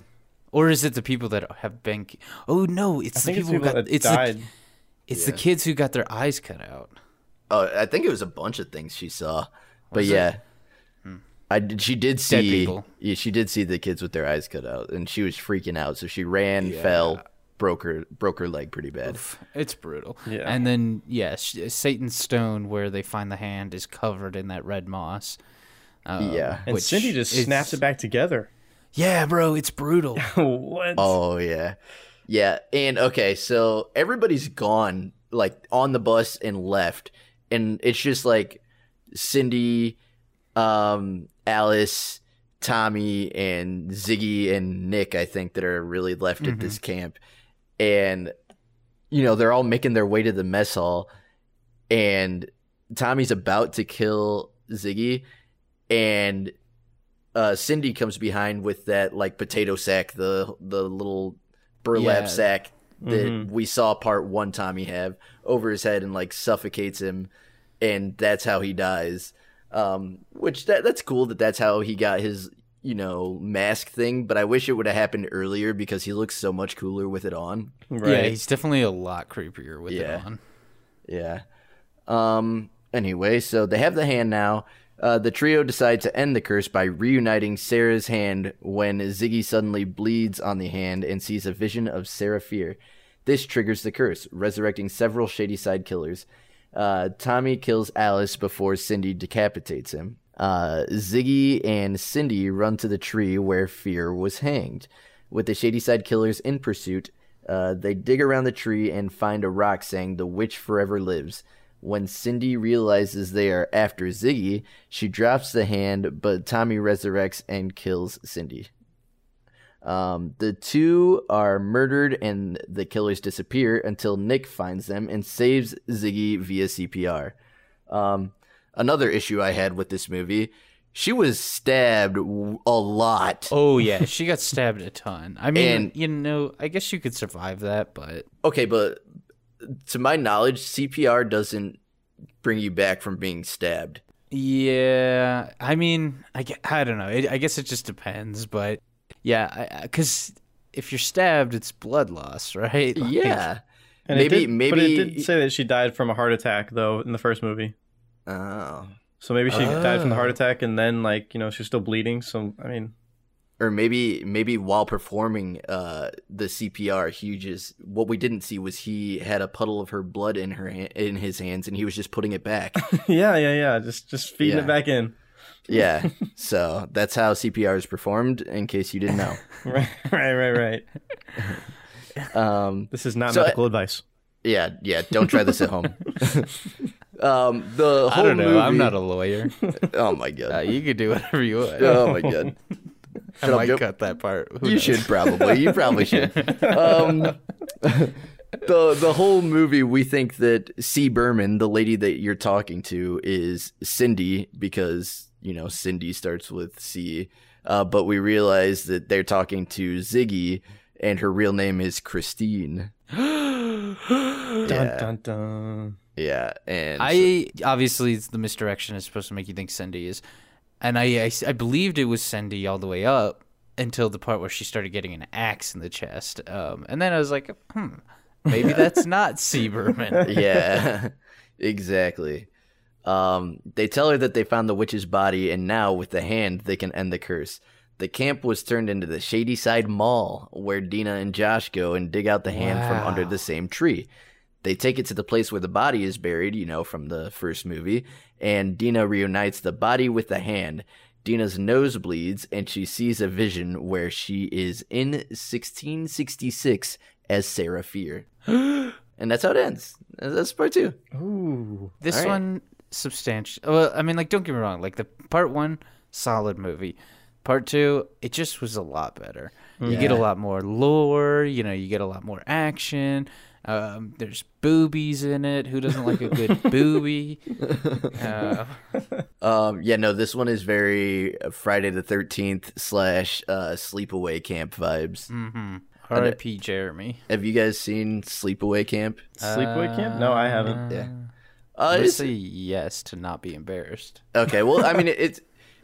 Or is it the people that have been? Oh no, it's I the people, it's people who got. that it's died. the it's the kids who got their eyes cut out. Oh, I think it was a bunch of things she saw, but Was it? yeah, I did. She did see. Yeah, she did see the kids with their eyes cut out, and she was freaking out. So she ran, fell, broke her broke her leg pretty bad. It's brutal. Yeah. And then yes, Satan's stone, where they find the hand, is covered in that red moss. Um, Yeah. And which Cindy just snaps it back together. Yeah, bro, it's brutal. *laughs* what? Oh yeah, yeah. And okay, so everybody's gone, like on the bus and left, and it's just like Cindy, um, Alice, Tommy, and Ziggy and Nick. I think that are really left at this camp, and you know they're all making their way to the mess hall, and Tommy's about to kill Ziggy, and uh, Cindy comes behind with that like potato sack, the the little burlap Yeah. sack that Mhm. we saw part one Tommy have over his head and like suffocates him, and that's how he dies. Um, which that that's cool that that's how he got his you know mask thing. But I wish it would have happened earlier because he looks so much cooler with it on. Right. Yeah, he's definitely a lot creepier with Yeah. it on. Yeah. Um. Anyway, so they have the hand now. Uh, the trio decide to end the curse by reuniting Sarah's hand when Ziggy suddenly bleeds on the hand and sees a vision of Sarah Fier. This triggers the curse, resurrecting several Shady Side killers. Uh, Tommy kills Alice before Cindy decapitates him. Uh, Ziggy and Cindy run to the tree where Fier was hanged. With the Shady Side killers in pursuit, uh, they dig around the tree and find a rock saying the witch forever lives. When Cindy realizes they are after Ziggy, she drops the hand, but Tommy resurrects and kills Cindy. Um, the two are murdered and the killers disappear until Nick finds them and saves Ziggy via CPR. Um, another issue I had with this movie, she was stabbed a lot. Oh yeah, *laughs* she got stabbed a ton. I mean, And- you know, I guess you could survive that, but Okay, but to my knowledge, CPR doesn't bring you back from being stabbed. yeah, I mean, I, I don't know. It, I guess it just depends, but yeah, because if you're stabbed, it's blood loss, *laughs* right? Like, Yeah. And it maybe did- but it maybe did say that she died from a heart attack though in the first movie. oh. So maybe she died from the Oh. heart attack and then like, you know, she's still bleeding. So I mean or maybe maybe while performing uh the CPR he just what we didn't see was he had a puddle of her blood in her ha- in his hands and he was just putting it back. *laughs* Yeah, yeah, yeah. Just just feeding Yeah. it back in. yeah. *laughs* So that's how CPR is performed in case you didn't know. *laughs* Right, right, right, right. Um This is not So- medical advice. Yeah, yeah. Don't try this at home. Um, the whole I don't know. movie. I'm not a lawyer. Oh my Uh, god. you could do whatever you want. oh my god. I Shut up, might Joe. cut that part. Who You knows? should probably. You probably should. *laughs* Um, the the whole movie, we think that C. Berman, the lady that you're talking to, is Cindy because you know Cindy starts with C. Uh, but we realize that they're talking to Ziggy, and her real name is Christine. *gasps* Dun Yeah. dun dun. Yeah, and I obviously the misdirection is supposed to make you think Cindy is, and I, I I believed it was Cindy all the way up until the part where she started getting an axe in the chest, um, and then I was like, hmm, maybe *laughs* that's not C. Berman. *laughs* yeah, exactly. Um, they tell her that they found the witch's body, and now with the hand, they can end the curse. The camp was turned into the Shady Side Mall, where Dina and Josh go and dig out the hand from under the same tree. They take it to the place where the body is buried, you know, from the first movie, and Dina reunites the body with the hand. Dina's nose bleeds, and she sees a vision where she is in 1666 as Sarah Fier. *gasps* and that's how it ends. That's part two. Ooh. This All right. one substantial. Well, I mean, like, don't get me wrong. Like the part one, solid movie. Part two, it just was a lot better. You get a lot more lore. You know, you get a lot more action. Um, there's boobies in it. Who doesn't like a good *laughs* booby? *laughs* Uh, Um, yeah, no, this one is very Friday the 13th slash uh, sleepaway camp vibes. hmm R.I.P. Jeremy. Have you guys seen Sleepaway Camp? Sleepaway camp? No, I haven't. Yeah. Uh, Uh, I'm say yes to not be embarrassed. okay, well, I mean, *laughs* it's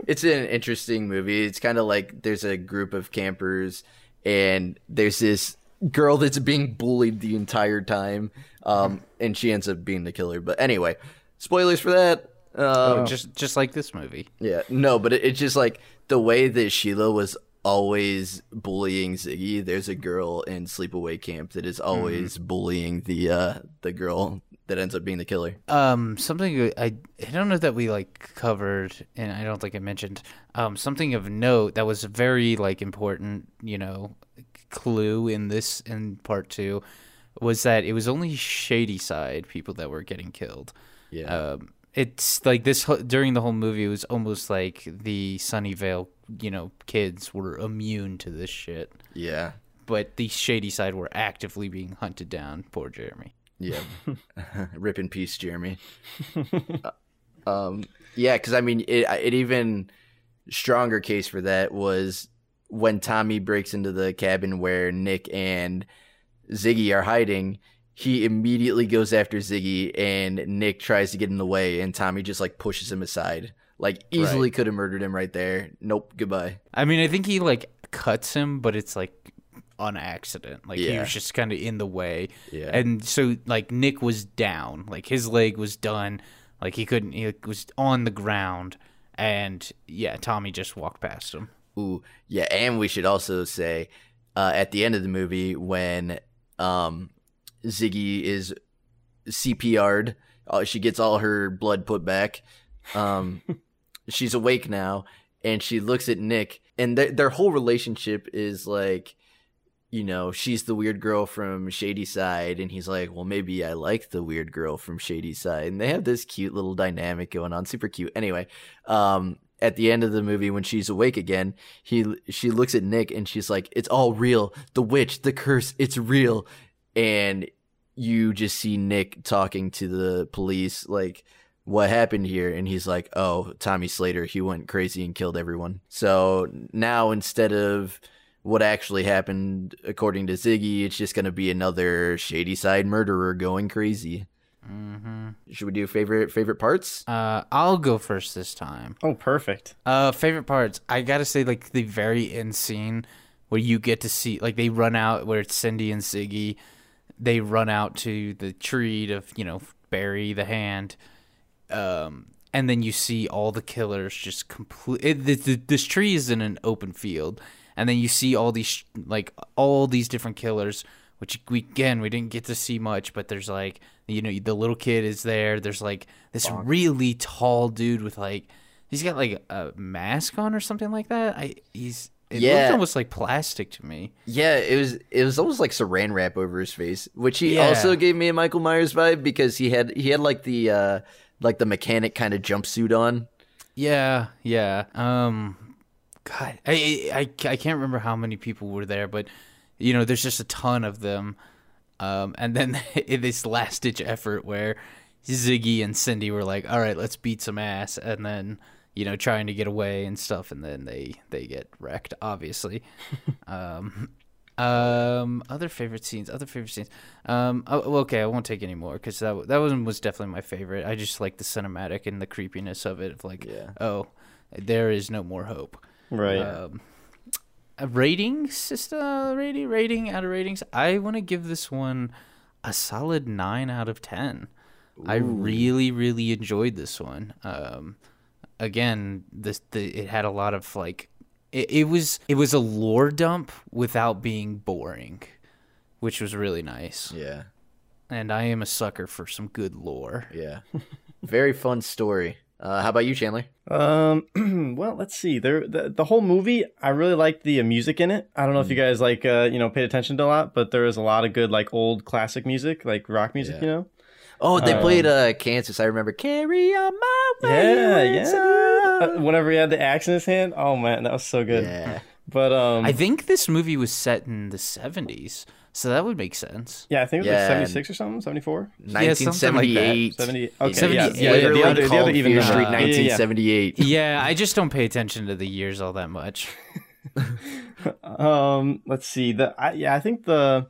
it's an interesting movie. It's kind of like there's a group of campers, and there's this girl that's being bullied the entire time, um, and she ends up being the killer. But anyway, spoilers for that. Um, Just just like this movie. Yeah, no, but it, it's just like the way that Sheila was always bullying Ziggy. There's a girl in Sleepaway Camp that is always bullying the uh the girl that ends up being the killer. Um, something I I don't know that we like covered, and I don't think I mentioned. Um, something of note that was very like important, you know, clue in this in part two was that it was only shady side people that were getting killed. Yeah, Um, it's like this whole- during the whole movie. It was almost like the Sunnyvale, you know, kids were immune to this shit, yeah, but the shady side were actively being hunted down. Poor Jeremy. yeah. *laughs* *laughs* Rip in peace, Jeremy. Uh, um, yeah, because I mean, it it even stronger case for that was when Tommy breaks into the cabin where Nick and Ziggy are hiding. He immediately goes after Ziggy, and Nick tries to get in the way, and Tommy just like pushes him aside. Like easily could have murdered him right there. Nope, goodbye. I mean, I think he like cuts him, but it's like on accident. Like he was just kind of in the way, Yeah. and so like Nick was down, like his leg was done, like he couldn't. He was on the ground, and yeah, Tommy just walked past him. Ooh, yeah, and we should also say uh, at the end of the movie when um, Ziggy is CPR'd, uh, she gets all her blood put back. Um, *laughs* she's awake now, and she looks at Nick, and th- their whole relationship is like, you know, she's the weird girl from Shady Side, and he's like, well, maybe I like the weird girl from Shady Side, and they have this cute little dynamic going on, super cute. Anyway, um, at the end of the movie, when she's awake again, he she looks at Nick, and she's like, it's all real, the witch, the curse, it's real, and you just see Nick talking to the police, like. What happened here? And he's like, "Oh, Tommy Slater, he went crazy and killed everyone." So now instead of what actually happened according to Ziggy, it's just going to be another shady side murderer going crazy. Hmm Should we do favorite favorite parts? Uh, I'll go first this time. Oh, perfect. Uh, favorite parts. I gotta say, like the very end scene where you get to see, like they run out where it's Cindy and Ziggy. They run out to the tree to, you know, bury the hand. Um, and then you see all the killers just complete. It, th- th- this tree is in an open field, and then you see all these, like all these different killers. Which we again we didn't get to see much, but there's like you know the little kid is there. There's like this really tall dude with like He's got like a mask on or something like that. I he's it Yeah. looked almost like plastic to me. Yeah, it was it was almost like saran wrap over his face, which he Yeah. also gave me a Michael Myers vibe because he had he had like the uh like the mechanic kind of jumpsuit on. Yeah, yeah. Um, God, I, I I can't remember how many people were there, but you know, there's just a ton of them. Um, and then *laughs* this last ditch effort where Ziggy and Cindy were like, "All right, let's beat some ass," and then you know, trying to get away and stuff, and then they they get wrecked, obviously. *laughs* um, um, other favorite scenes, other favorite scenes. Um, oh, okay, I won't take any more because that that one was definitely my favorite. I just like the cinematic and the creepiness of it. Of like, Yeah. oh, there is no more hope. Right. Um, a rating system, rating, rating out of ratings. I want to give this one a solid nine out of ten. I really, really enjoyed this one. Um, again, this the it had a lot of like, it, it was it was a lore dump without being boring, which was really nice. Yeah, And I am a sucker for some good lore. yeah. Very fun story. Uh, how about you, Chandler? Um, *clears throat* well, let's see. There, the, the whole movie, I really liked the uh, music in it. I don't know if you guys like, uh, you know, paid attention to a lot, but there was a lot of good, like, old classic music, like rock music. Yeah. You know? Oh, they Um, played uh, Kansas. I remember. Carry on my way. Yeah, yeah. Uh, whenever he had the axe in his hand, oh man, that was so good. Yeah. But um, I think this movie was set in the seventies, so that would make sense. yeah, I think it was Yeah, like seventy six or something, seventy four. 1978. Seventy. It's Okay, yeah, Seventy- yeah, yeah. literally The other, the other even Fear Street, yeah, yeah, yeah. 1978. *laughs* Yeah, I just don't pay attention to the years all that much. *laughs* Um, let's see. The I, yeah, I think the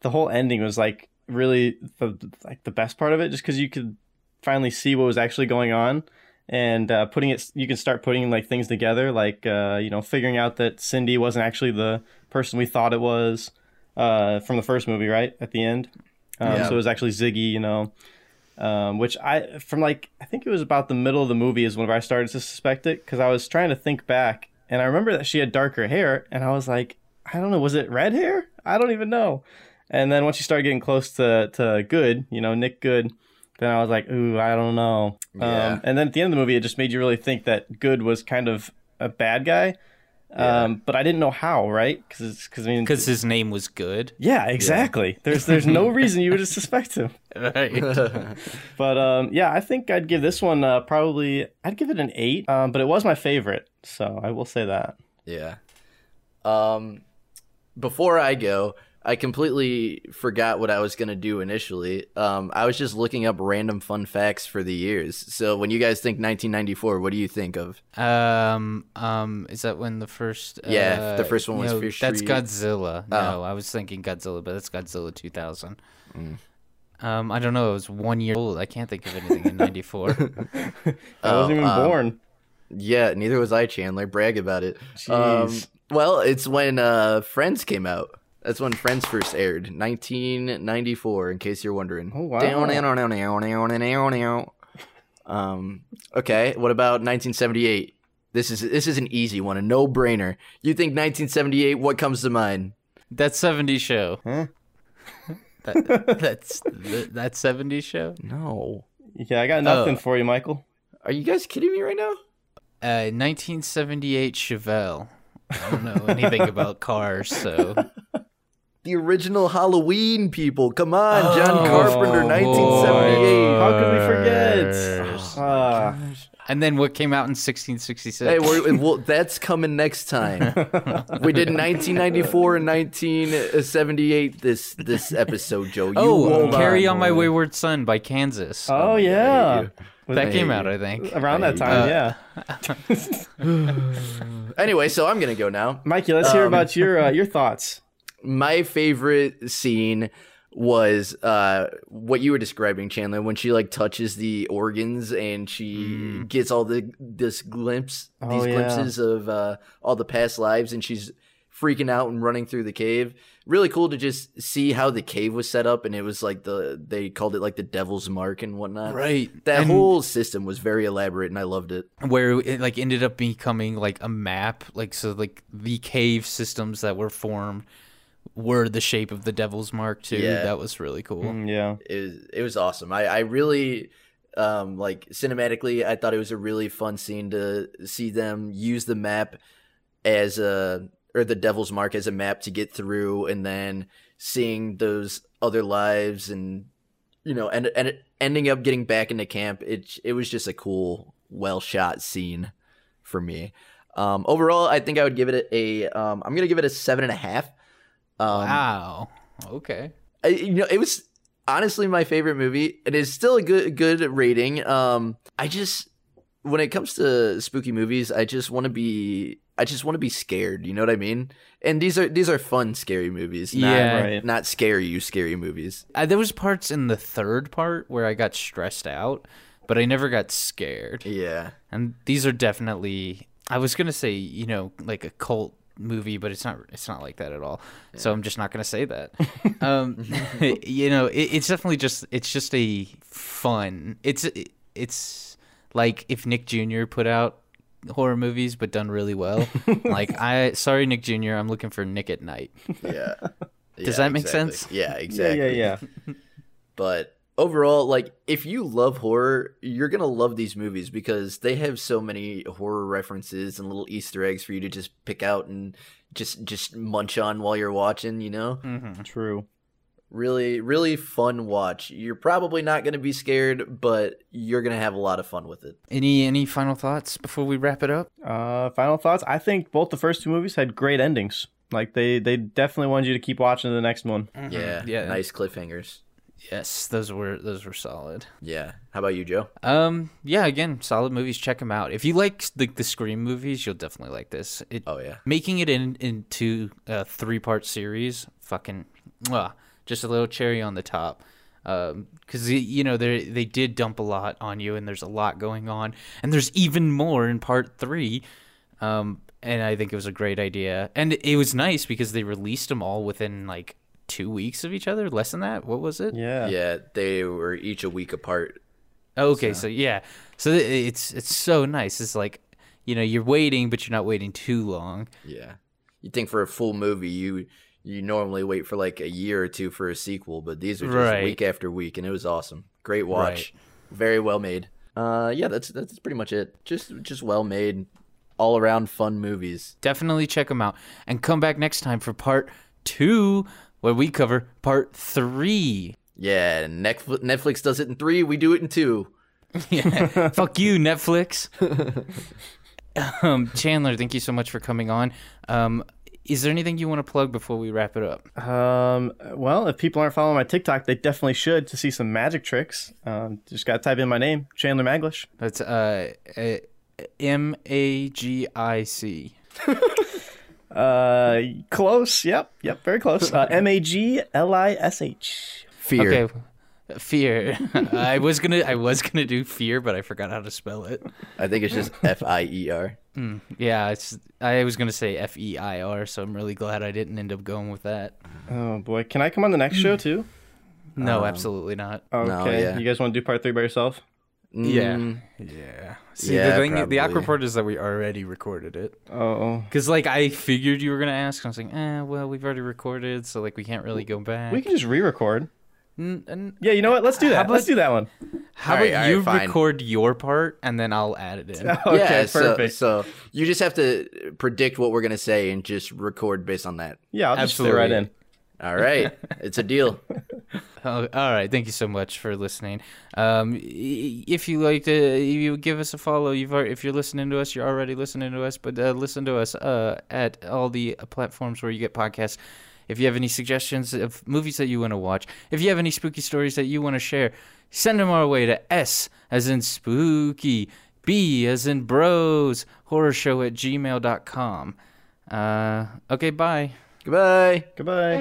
the whole ending was like really the like the best part of it, just because you could finally see what was actually going on, and uh, putting it. You can start putting like things together, like uh, you know, figuring out that Cindy wasn't actually the person we thought it was uh, from the first movie, right at the end. Um, Yeah. So it was actually Ziggy, you know. Um, which I from like I think it was about the middle of the movie is whenever I started to suspect it because I was trying to think back and I remember that she had darker hair and I was like I don't know was it red hair I don't even know and then once you started getting close to to Goode you know Nick Goode then I was like ooh I don't know Yeah. um, and then at the end of the movie it just made you really think that Goode was kind of a bad guy um, but I didn't know how right because because I mean Because his name was good. yeah exactly there's there's no *laughs* reason you would suspect him *laughs* Right. *laughs* but um, yeah, I think I'd give this one uh, probably I'd give it an eight. Um, but it was my favorite, so I will say that. Yeah. Um, before I go, I completely forgot what I was gonna do initially. Um, I was just looking up random fun facts for the years. So when you guys think 1994, what do you think of? um, um, is that when the first? Yeah, uh, the first one was no, Fear That's Godzilla. Oh. No, I was thinking Godzilla, but that's Godzilla 2000. Mm. Um, I don't know. It was one year old. I can't think of anything in '94. *laughs* *laughs* I Oh, wasn't even um, born. Yeah, neither was I, Chandler. Brag about it. Um, Jeez. well, it's when uh, Friends came out. That's when Friends first aired, 1994. In case you're wondering. Oh, wow. Um. Okay. What about 1978? This is this is an easy one, a no brainer. You think 1978? What comes to mind? that '70s show. Huh? That, that's th- that '70s show. No. Yeah, I got nothing oh. for you, Michael. Are you guys kidding me right now? Uh, 1978 Chevelle. I don't know anything about cars, so *laughs* The original Halloween people. Come on, John Oh, Carpenter, boy. 1978. How could we forget? Course. Ah, and then what came out in 1666? Hey, we're, well, that's coming next time. *laughs* we did 1994 and 1978 this this episode, Joe. You oh, Carry on, My. Wayward Son by Kansas. oh, my God, I hate yeah, you. that came out. I think. around that Uh, time. yeah, *laughs* Anyway, so I'm gonna go now. Mikey, let's hear um, about your uh, your thoughts. My favorite scene was uh what you were describing chandler when she like touches the organs and she gets all the this glimpse Oh, these yeah. glimpses of uh all the past lives and she's freaking out and running through the cave really cool to just see how the cave was set up and it was like the they called it like the devil's mark and whatnot Right. that And whole system was very elaborate and i loved it where it like ended up becoming like a map, like so like the cave systems that were formed were the shape of the Devil's Mark too. Yeah. That was really cool. Mm, yeah, it was it was awesome. I I really um like cinematically I thought it was a really fun scene to see them use the map as a or the devil's mark as a map to get through and then seeing those other lives and you know, and and ending up getting back into camp, it it was just a cool, well shot scene for me. Um, overall, I think I would give it a. Um, I'm gonna give it a seven and a half. Um, Wow. Okay. I, you know, it was honestly my favorite movie. and It is still a good good rating. Um, I just when it comes to spooky movies, I just want to be I just want to be scared. You know what I mean? And these are these are fun scary movies. Not, Yeah. Right. not scary you scary movies. Uh, there was parts in the third part where I got stressed out, but I never got scared. Yeah. And these are definitely I was gonna say, you know, like a cult movie, but it's not it's not like that at all. So I'm just not gonna say that. *laughs* um *laughs* you know, it, it's definitely just it's just a fun it's it's like if Nick Jr. put out horror movies but done really well. *laughs* like I sorry Nick Jr., I'm looking for Nick at Night. Yeah. Does Yeah, that make exactly. sense? Yeah, Yeah, exactly. yeah, yeah. But overall, like if you love horror, you're gonna love these movies because they have so many horror references and little Easter eggs for you to just pick out and just just munch on while you're watching. You know, Mm-hmm. True. really, really fun watch. You're probably not gonna be scared, but you're gonna have a lot of fun with it. Any any final thoughts before we wrap it up? Uh, final thoughts. I think both the first two movies had great endings. Like they, they definitely wanted you to keep watching the next one. Yeah, Yeah. nice cliffhangers. Yes, those were those were solid. Yeah. How about you, Joe? Um, yeah, again, solid movies. Check them out. If you like the the Scream movies, you'll definitely like this. It, Oh yeah. making it in into a three part series, fucking, mwah, just a little cherry on the top. Because you know they they did dump a lot on you, and there's a lot going on, and there's even more in part three. Um, and I think it was a great idea, and it was nice because they released them all within like two weeks of each other, less than that. What was it? Yeah. Yeah, they were each a week apart. Oh, Okay, so, yeah, so it's it's so nice. It's like you know you're waiting, but you're not waiting too long. Yeah. You think for a full movie, you you normally wait for like a year or two for a sequel, but these are just Right. week after week, and it was awesome. Great watch, very well made. Uh, yeah, that's that's pretty much it. Just just well made, all around fun movies. Definitely check them out, and come back next time for part two, where we cover part three. Yeah, Netflix, Netflix does it in three, we do it in two. *laughs* Yeah, fuck you, Netflix. *laughs* um, Chandler, thank you so much for coming on. Um, is there anything you want to plug before we wrap it up? Um, well, if people aren't following my TikTok, they definitely should to see some magic tricks. Um, just gotta type in my name, Chandler Maglish. That's uh, M A G I C. *laughs* Uh, close. Yep, yep, very close. Uh, *laughs* M A G L I S H. Fear. Okay. Fear. *laughs* I was gonna I was gonna do fear, but I forgot how to spell it. I think it's just *laughs* F I E R. Yeah, it's I was gonna say F E I R, so I'm really glad I didn't end up going with that. Oh boy, can I come on the next show too? No, absolutely not. Okay, yeah. you guys want to do part three by yourself? Yeah. Mm, Yeah. See, Yeah, the thing, the probably. awkward part is that we already recorded it. Oh, Cause like I figured you were gonna ask, I was like, eh, well, we've already recorded, so like we can't really go back. we can just re-record. N- n- Yeah, you know what? Let's do that. How Let's do that one. how Alright, about you fine. record your part and then I'll add it in. *laughs* Okay, yeah, so, perfect. so you just have to predict what we're gonna say and just record based on that. yeah, I'll just fit right in. All right, it's a deal. *laughs* Oh, all right. Thank you so much for listening. Um, if you like to, you give us a follow. You've already, if you're listening to us, you're already listening to us. But uh, listen to us uh, at all the platforms where you get podcasts. If you have any suggestions of movies that you want to watch, if you have any spooky stories that you want to share, send them our way to S as in spooky, B as in bros, horror show at gmail.com. Uh, okay, bye. Goodbye. Goodbye.